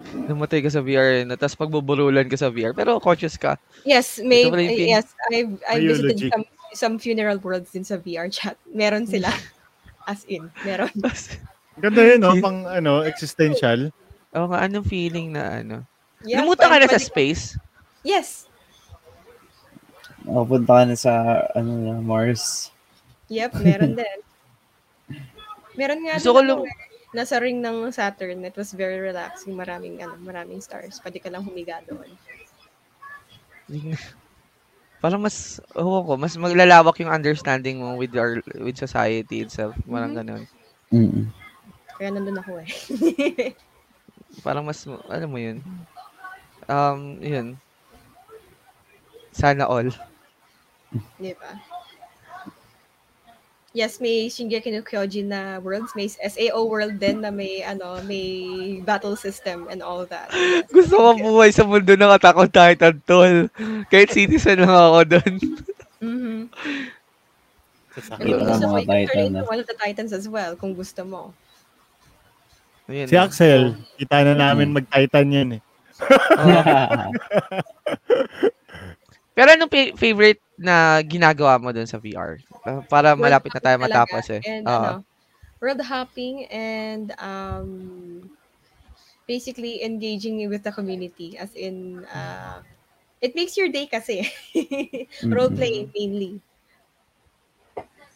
Namatay ka sa VR, na, tapos pagbuburulan ka sa VR, pero conscious ka. yes, may yes, I've I've visited Biology. some some funeral worlds din sa VR chat. Meron sila. As in, meron. Ganda yun, no? Pang, ano, existential. Oo nga, anong feeling na ano? Yeah, Lumuta ka na sa space? Yes. O, punta ka na sa, ano Mars. Yep, meron din. Meron nga Gusto din ko lum- eh. Nasa ring ng Saturn. It was very relaxing. Maraming, ano, maraming stars. Pwede ka lang humiga doon. Parang mas, oh ko, mas maglalawak yung understanding mo with our, with society itself. Parang Mhm. ganun. Mm-mm. Kaya nandun ako eh. Parang mas, ano mo yun? Um, yun. Sana all. Di ba? Yes, may Shingeki no Kyojin na worlds. May SAO world din na may, ano, may battle system and all that. Yes. Gusto ko buhay sa mundo ng Attack on Titan, tol. Kahit citizen lang ako doon. Mhm. Kung Kita gusto mo, mga you can turn Titan into na. one of the Titans as well, kung gusto mo. Yun, Si Axel, kita na namin mag-Titan yan eh. Pero anong fa- favorite na ginagawa mo doon sa VR? Uh, Para World malapit na tayo matapos talaga. eh. And Oo. ano, world hopping and um, basically engaging with the community. As in, uh, it makes your day kasi. Role playing mainly.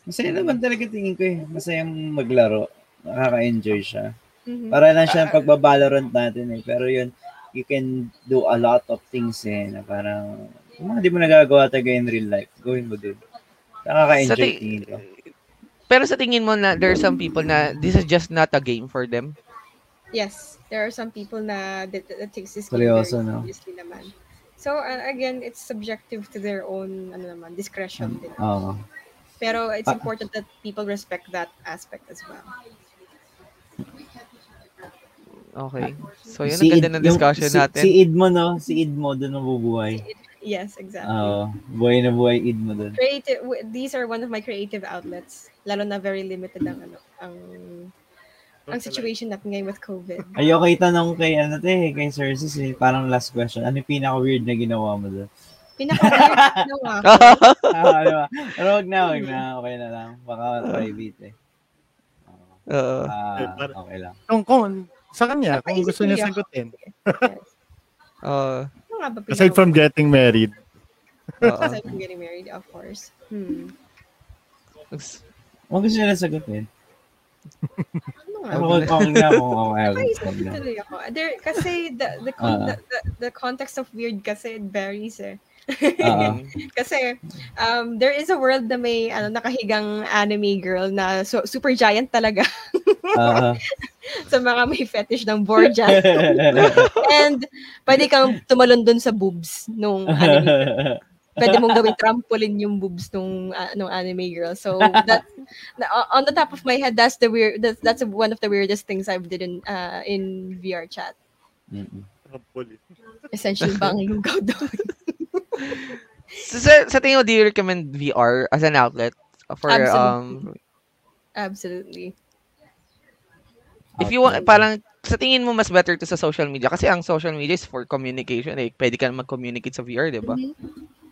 Masaya naman talaga tingin ko eh. Masayang maglaro. Nakaka-enjoy siya. Mhm. Para lang siya pagbabalorant natin eh. Pero yun, you can do a lot of things eh. Na parang, yung mga di mo nagagawa talaga in real life, gawin mo dun. Nakaka-enjoy Sa ti- tingin ko. Pero sa tingin mo na there are some people na this is just not a game for them? Yes, there are some people na that, that takes this game very Seryoso, no? seriously naman. So uh, again, it's subjective to their own ano naman, discretion din. Oo. Pero it's Ah. important that people respect that aspect as well. Okay. So yun Si ang ganda Id- ng yung- discussion si, natin. Si Idmo, no? Si Idmo, dun mabubuhay. Yes, exactly. Oo. buhay na buhay Idmo dun. creative w- these are one of my creative outlets lalo na very limited ang ano ang ang situation natin ngayon with COVID. Ayoko itanong kay, ano te, kay Cersei, eh. parang last question. Ano yung pinaka-weird na ginawa mo dun? Pinaka-weird na ginawa ko. ah, ano ba? Pero wag na, wag na. Okay na lang. Baka private eh. Oo. Ah, okay lang. Kung, kung, sa kanya, kung gusto niya sagutin. Yes. Oo. Ano nga ba Aside pinaka- from getting married. Oo. aside from getting married, of course. Hmm. Huwag gusto nila sagutin. Ano nga? Ako, okay na ako. Okay, na. tuloy ako. There, kasi the, the, Ah. the, the, the context of weird kasi it varies eh. Ah, Kasi um, there is a world na may ano, nakahigang anime girl na so, super giant talaga sa mga may fetish ng Borgia. And pwede kang tumalon dun sa boobs nung anime. Pwede mong gawing trampoline yung boobs nung ah, nung anime girl. So that on the top of my head that's the weird that's, that's one of the weirdest things I've did in uh, in VR chat. Mm-mm. Essentially bang lugaw doon. So, sa, sa tingin mo, do you recommend VR as an outlet for um Absolutely. Absolutely. if you want parang sa tingin mo mas better to sa social media kasi ang social media is for communication eh pwede ka mag-communicate sa VR, 'di ba?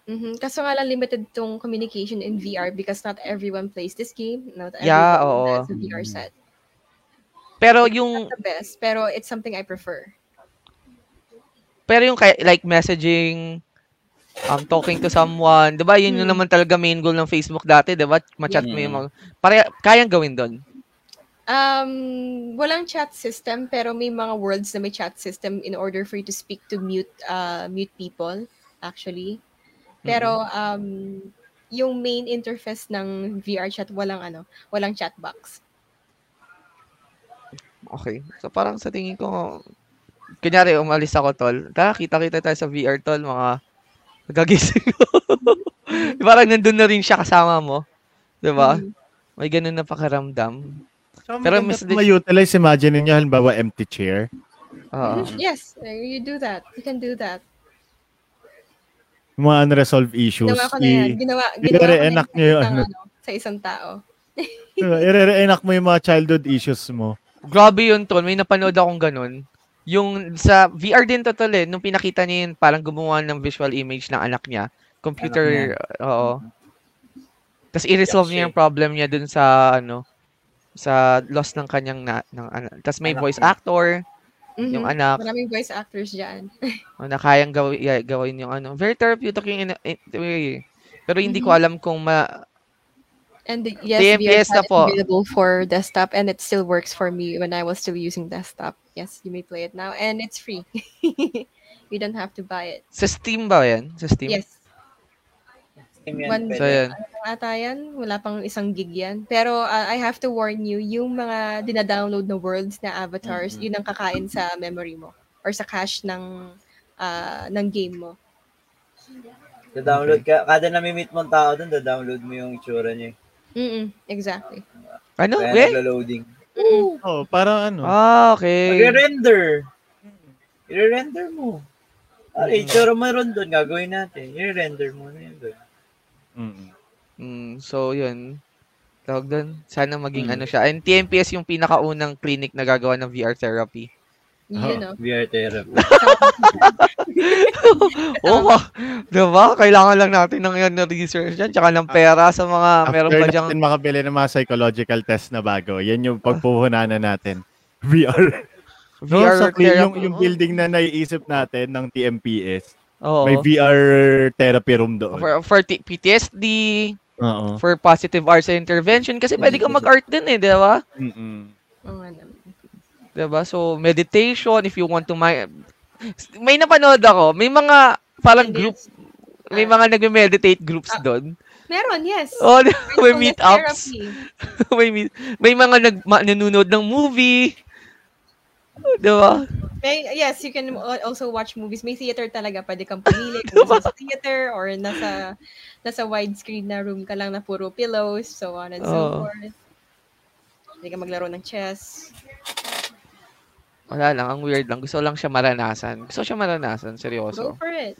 Mhm. Kaso nga lang limited tong communication in VR because not everyone plays this game. Not everyone Yeah, oo. has a VR set. Pero yung The best, pero it's something I prefer. pero yung like messaging um talking to someone, 'di ba? Yun yung Hmm. naman talaga main goal ng Facebook dati, 'di ba? Ma-chat mo yung mga para kayang gawin doon. Um, walang chat system pero may mga worlds na may chat system in order for you to speak to mute uh, mute people actually. Pero um yung main interface ng VR chat walang ano, walang chat box. Okay. So parang sa tingin ko kunyari umalis ako tol. Tara, kita-kita tayo sa VR tol, mga gagising mo. parang nandun na rin siya kasama mo. 'Di ba? Mhm. May ganun na pakiramdam. So, Pero mas ma-utilize, imagine niyo halimbawa empty chair. Mhm. Yes, uh, you do that. You can do that. Mga unresolved issues. Ginawa ko na yan. I- Ginawa, ginawa ko na yan ano. isang, sa isang tao. I-re-enact mo yung mga childhood issues mo. Grabe yun, Tol. May napanood akong ganun. Yung sa VR din to, Tol, eh. Nung pinakita niya yun, parang gumawa ng visual image ng anak niya. Computer, oo. Tapos i-resolve niya yung problem niya dun sa, ano, sa loss ng kanyang na, ng anak. Tapos may Anak voice niya. actor, Mhm. yung anak, Maraming voice actors dyan. oh, na kayang gawin, gawin yung ano. Very therapeutic yung, ina- eh, eh. pero hindi ko Mhm. alam kung ma, And the- yes, TMPS VR na chat is po. available for desktop and it still works for me when I was still using desktop. Yes, you may play it now and it's free. you don't have to buy it. sa Steam ba yan? Sa Steam? Yes. Steam yan, One. So, yan. ano ata yan? Wala pang isang gig yan. Pero uh, I have to warn you, yung mga dinadownload na worlds na avatars, Mhm. yun ang kakain sa memory mo or sa cache ng ah, ng game mo. Da-download ka. Kada nami-meet mong tao dun, da-download mo yung itsura niya. Mm exactly. Ano? Kaya Eh? naglo-loading. Mm-mm. Oh, parang ano. Ah, okay. Magre-render. I-render mo. Ay, itsura mo ron doon, gagawin natin. I-render mo na yun doon. Mm-mm. Mm, so, yun. Tawag doon. Sana maging Mm. ano siya. And TMPS yung pinakaunang clinic na gagawa ng VR therapy. Yun, no? VR therapy. Oo, oh, diba? Kailangan lang natin ng yan na research dyan. Tsaka ng pera sa mga meron After pa dyang... natin makabili ng mga psychological test na bago, yan yung pagpuhunanan natin. VR. No, VR sakli, yung, therapy. yung building na naiisip natin ng TMPS, Oo. may VR therapy room doon. For, for T- PTSD, Oo. for positive arts intervention. Kasi pwede kang mag-art din eh, di ba? Mm-mm. Oo nga naman. Di ba? So, meditation, if you want to... My... May napanood ako. May mga parang And group, may mga nagme-meditate groups Ah. doon. Meron, yes. Oh, may meetups. may, meet- may mga nag, nanonood ng movie. Di ba? May, yes, you can al- also watch movies. May theater talaga. Pwede kang pumili kung nasa theater or nasa nasa widescreen na room ka lang na puro pillows, so on and so Oo. forth. Pwede ka maglaro ng chess. Wala lang, ang weird lang. Gusto lang siya maranasan. Gusto siya maranasan, Go seryoso. for it.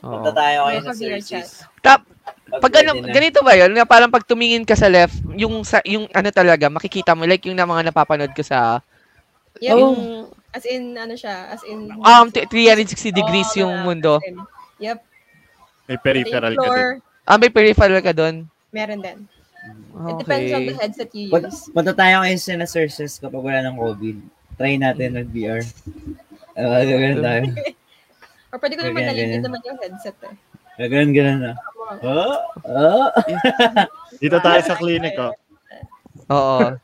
Oo. Punta tayo kayo sa Cersei's. Tap, pag ano, ganito ba yun? Parang pag tumingin ka sa left, yung sa yung ano talaga, makikita mo like yung na mga napapanood ko sa Yeah, yung as in, ano siya, as in... um t- 360 degrees Oh, yung mundo. Yep. May peripheral ka din. Ah, may peripheral ka doon. meron din. It depends on the Okay. headset you use. punta tayo ngayon sa Cersei's kapag wala ng COVID. Try natin ng VR. Uh, gagawin tayo. Or pwede ko naman ganyan. naman yung headset eh. Gagawin ganun na. Oh, oh. Dito tayo sa clinic, oh. Oo.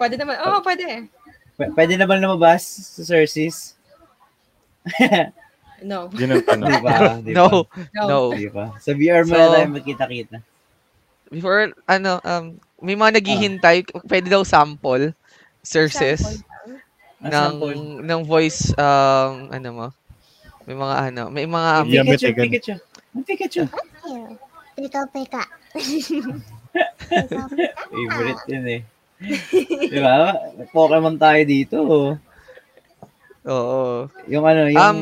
Pwede naman. Oo, oh, pwede. P- pwede na ba lumabas sa Cersei's? No. Yun ang Di tanong. ba? Di ba? No, No. no. Di ba? Sa VR mo So- na tayo magkita-kita. Before ano um may mga naghihintay, pwede daw sample sources Ang ng sample. ng voice um ano mo. May mga ano, may mga Ang Yeah, Pikachu. Pikachu. Ang Pikachu. Pika pika. Favorite yun eh. Di ba? Pokemon tayo dito. oh. Oo. Yung ano, yung... Um,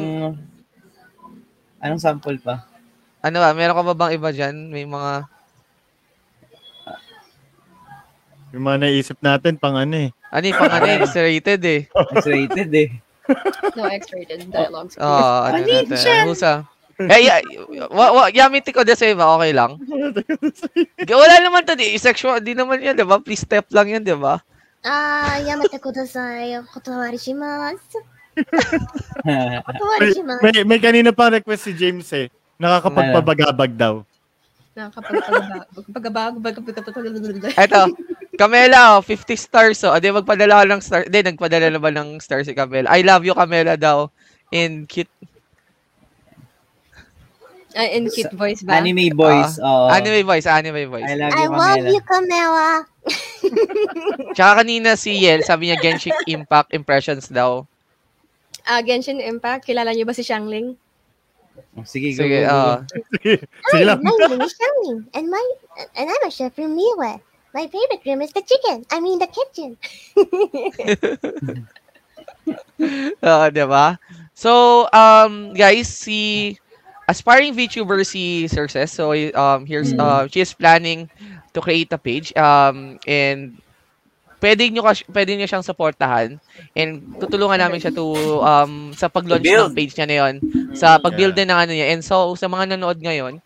anong sample pa? Ano ba, meron ka ba bang iba diyan? May mga Yung mga naisip natin, pang ano eh. Ano yung pang X-rated eh. X-rated eh. No, X-rated dialogues. Oo, oh, ano na ito. Husa. Hey, yeah, wa, wa, yamiti ko desa ba? Okay lang. Wala naman to, di, sexual, di naman yan, di ba? Please step lang yan, di ba? Ah, yamete ko desai, kotowari shimasu. kotowari shimasu. May, may kanina pang request si James eh. Nakakapagpabagabag ano? daw. Nakakapagpabagabag. Ito, Camela, oh, 50 stars. Oh. Adi, magpadala ka ng star. Hindi, nagpadala na ba ng star si Camela? I love you, Camela daw. In cute Ah, in cute voice ba? Anime boys. oo. anime voice, anime voice. I love I you, love Camela. you, Camela. Tsaka kanina si Yel, sabi niya Genshin Impact Impressions daw. Ah, Genshin Impact, kilala niyo ba si Xiangling? Oh, Sige, go, Sige, go, go. oh. Sige Hi, lang. my name is Xiangling, and my and I'm a chef from Miwa. My favorite room is the chicken. I mean the kitchen. Oo, di ba? So, um, guys, si aspiring VTuber si Success. So um here's Mm. uh, she is planning to create a page um and pwede nyo kas- pwede niyo siyang suportahan and tutulungan namin siya to um sa pag-launch ng page niya na yon sa pag-build din ng ano niya and so sa mga nanood ngayon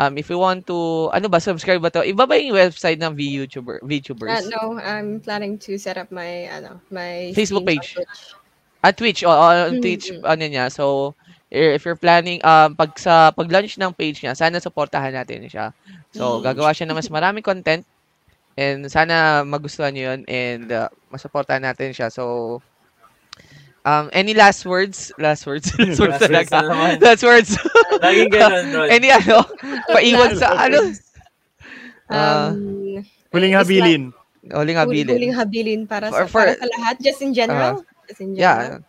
um if you want to ano ba subscribe ba to iba ba yung website ng VTuber Uh, VTubers no, I'm planning to set up my ano, my Facebook page. At Twitch, o on Twitch, mm. ano niya. So, if you're planning, um, pag sa pag-launch ng page niya, sana supportahan natin siya. So, Mm. gagawa siya ng mas maraming content. And sana magustuhan niyo yun and uh, masuportahan natin siya. So, um, any last words? Last words? last words talaga. Last words. Laging ganun, bro. any ano? Paiwan sa ano? Um, Huling it's habilin. Huling like, hul- habilin. huling habilin para For- sa, for- para sa lahat, just in general. just in Yeah. general.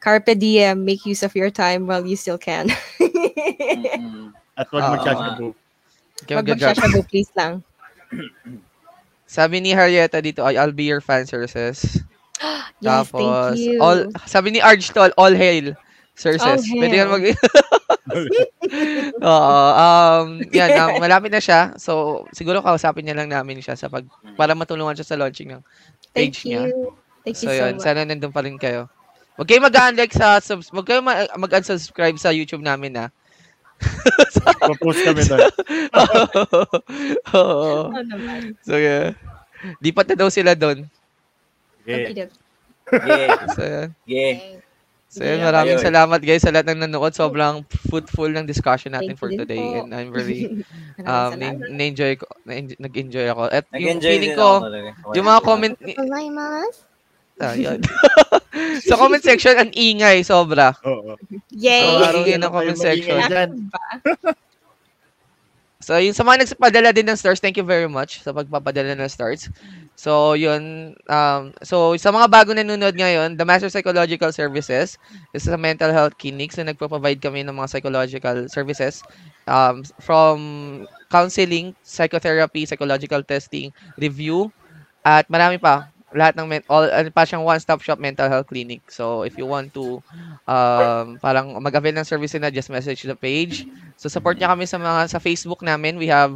Carpe diem, make use of your time while you still can. Mm-mm. At wag Oo. magsasabu. Okay, Wag magsashabu, please lang. Sabi ni Harrieta dito, ay, I'll be your fan services. Yes, Tapos, thank you. all, sabi ni Arj Tol, all hail. Services. All Pwede ka mag... Oo. Um, yan, um, malapit na siya. So, siguro kausapin niya lang namin siya sa pag, para matulungan siya sa launching ng Thank page niya. you. Thank you So, so yun. much. Sana nandun pa rin kayo. Huwag kayo mag-unlike sa, subs, huwag kayo ma- mag-unsubscribe sa YouTube namin, ha. Popost kami doon. Oo. So, yeah. Di pa na daw sila doon. Yeah. Yeah. so. Yeah. So, yun, maraming salamat guys sa lahat ng nanood. Sobrang fruitful ng discussion natin for today and I'm really um na-enjoy ko, nag-enjoy ako. At yung feeling ko, yung mga comment Ah, yun. sa comment section, ang ingay, sobra. Oo. Yay! So, araw yun ang comment section. Dyan. So, yung sa mga nagpadala din ng stars, thank you very much sa pagpapadala ng stars. So, yun. Um, so, sa mga bago nanonood ngayon, the Master Psychological Services is a mental health clinic. So, nagpo-provide kami ng mga psychological services um, from counseling, psychotherapy, psychological testing, review, at marami pa. Lahat ng men- all ano pa siyang one-stop shop mental health clinic. So if you want to um parang mag-avail ng service na just message the page. So support niya kami sa mga sa Facebook namin. We have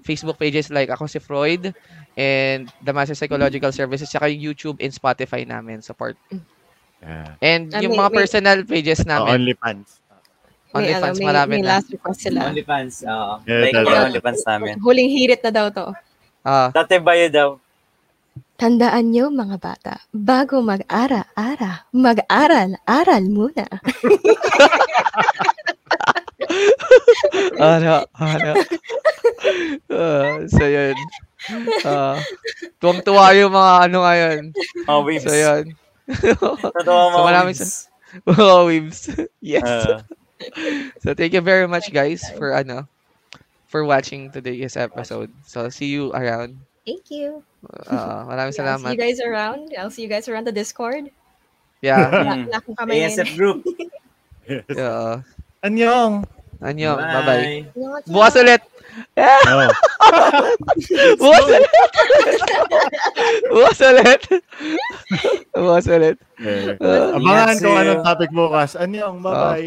Facebook pages like Ako si Freud and the Master Psychological Services saka yung YouTube and Spotify namin support. Yeah. And Ah, yung may- mga may- personal pages Oh, namin, OnlyFans. May, ano, OnlyFans may, marami may na. last request sila. OnlyFans. Oo. Yeah, like yung. OnlyFans namin. Huling hirit na daw to. Ah, Dati bayo daw. Tandaan nyo mga bata, bago mag-ara-ara, mag-aral-aral muna. ano, ano. Ah, so yun. Ah, tuwang-tuwa yung mga ano ngayon. Mga waves. So yun. Totoo mga So, maraming waves. Mga waves. yes. Ah. so thank you very much guys for ano for watching today's episode. So see you around. Thank you. Uh, maraming yeah, salamat. I'll see you guys around. I'll see you guys around the Discord. Yeah. Wala akong. Mm. ASF group. yes. Yeah. Anyong. Anyong. Bye-bye. Bukas ulit. Yeah. Oh. Bukas ulit. Bukas ulit. Bukas ulit. Uh, Abangan yes, anong topic bukas. Anyong. Bye-bye. Oh.